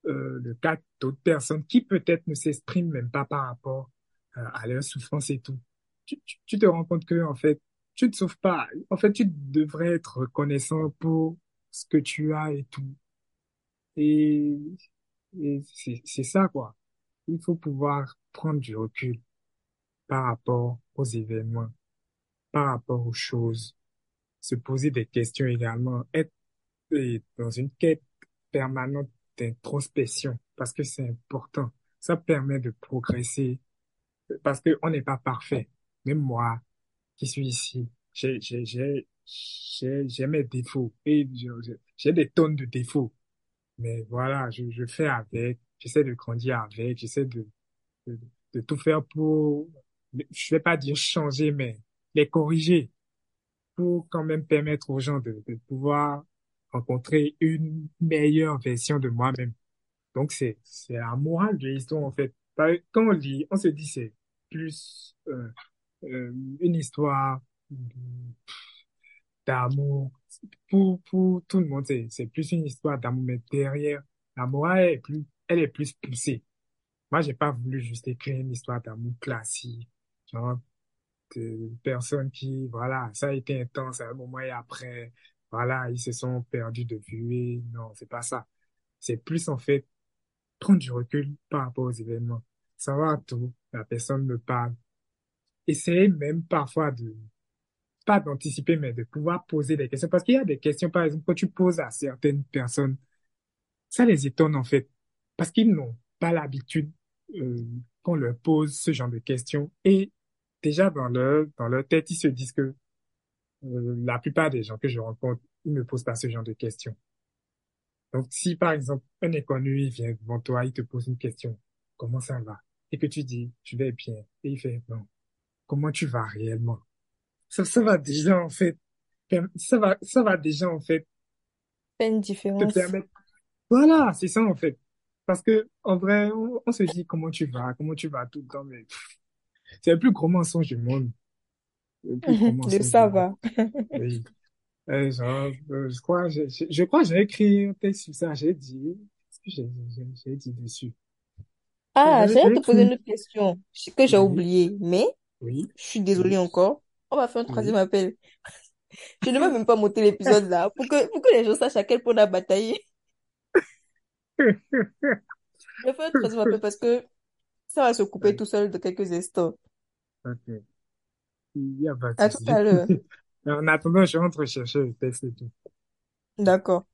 euh, le cas d'autres personnes qui peut-être ne s'expriment même pas par rapport euh, à leur souffrance et tout. Tu, tu, tu te rends compte que, en fait, tu ne souffres pas. En fait, tu devrais être reconnaissant pour ce que tu as et tout. Et, et c'est ça, quoi. Il faut pouvoir prendre du recul par rapport aux événements, par rapport aux choses, se poser des questions également, être euh, dans une quête permanente d'introspection, parce que c'est important. Ça permet de progresser, parce que on n'est pas parfait. Même moi, qui suis ici, j'ai, j'ai, j'ai, j'ai, mes défauts et j'ai des tonnes de défauts. Mais voilà, je, je fais avec, j'essaie de grandir avec, j'essaie de, de, de tout faire pour, je vais pas dire changer, mais les corriger pour quand même permettre aux gens de, de pouvoir rencontrer une meilleure version de moi-même. Donc c'est c'est la morale de l'histoire en fait. Quand on lit, on se dit c'est plus euh, euh, une histoire d'amour pour pour tout le monde. C'est plus une histoire d'amour, mais derrière la morale elle est plus elle est plus poussée. Moi j'ai pas voulu juste écrire une histoire d'amour classique, genre de personnes qui voilà ça a été intense à un moment et après voilà ils se sont perdus de vue. Et non c'est pas ça. C'est plus en fait prendre du recul par rapport aux événements, savoir tout, la personne me parle, essayer même parfois de, pas d'anticiper, mais de pouvoir poser des questions. Parce qu'il y a des questions, par exemple, quand tu poses à certaines personnes, ça les étonne en fait, parce qu'ils n'ont pas l'habitude euh, qu'on leur pose ce genre de questions. Et déjà dans leur, dans leur tête, ils se disent que euh, la plupart des gens que je rencontre, ils ne me posent pas ce genre de questions. Donc, si par exemple, un inconnu, il vient devant toi, il te pose une question, comment ça va? Et que tu dis, je vais bien. Et il fait, non, comment tu vas réellement? Ça, ça va déjà, en fait, ça va, ça va déjà, en fait, une te différence. permettre. Voilà, c'est ça, en fait. Parce que, en vrai, on, on se dit, comment tu vas? Comment tu vas tout le temps? Mais pff, c'est le plus gros mensonge du monde. Le plus gros Le mensonge du ça va. Oui. Euh, genre, euh, je crois, je, je, je crois que j'ai écrit un texte sur ça, j'ai dit, qu'est-ce que j'ai dit dessus? Ah, j'allais te poser une autre question que j'ai oui, oubliée, mais oui, je suis désolée encore. On va faire un troisième oui. appel. Je ne vais même pas monter l'épisode là pour que, pour que les gens sachent à quel point on a bataillé. Je vais faire un troisième appel parce que ça va se couper tout seul de quelques instants. Ok, il n'y a pas de À tout souci. à l'heure. En attendant, je rentre chercher le texte et tout. D'accord.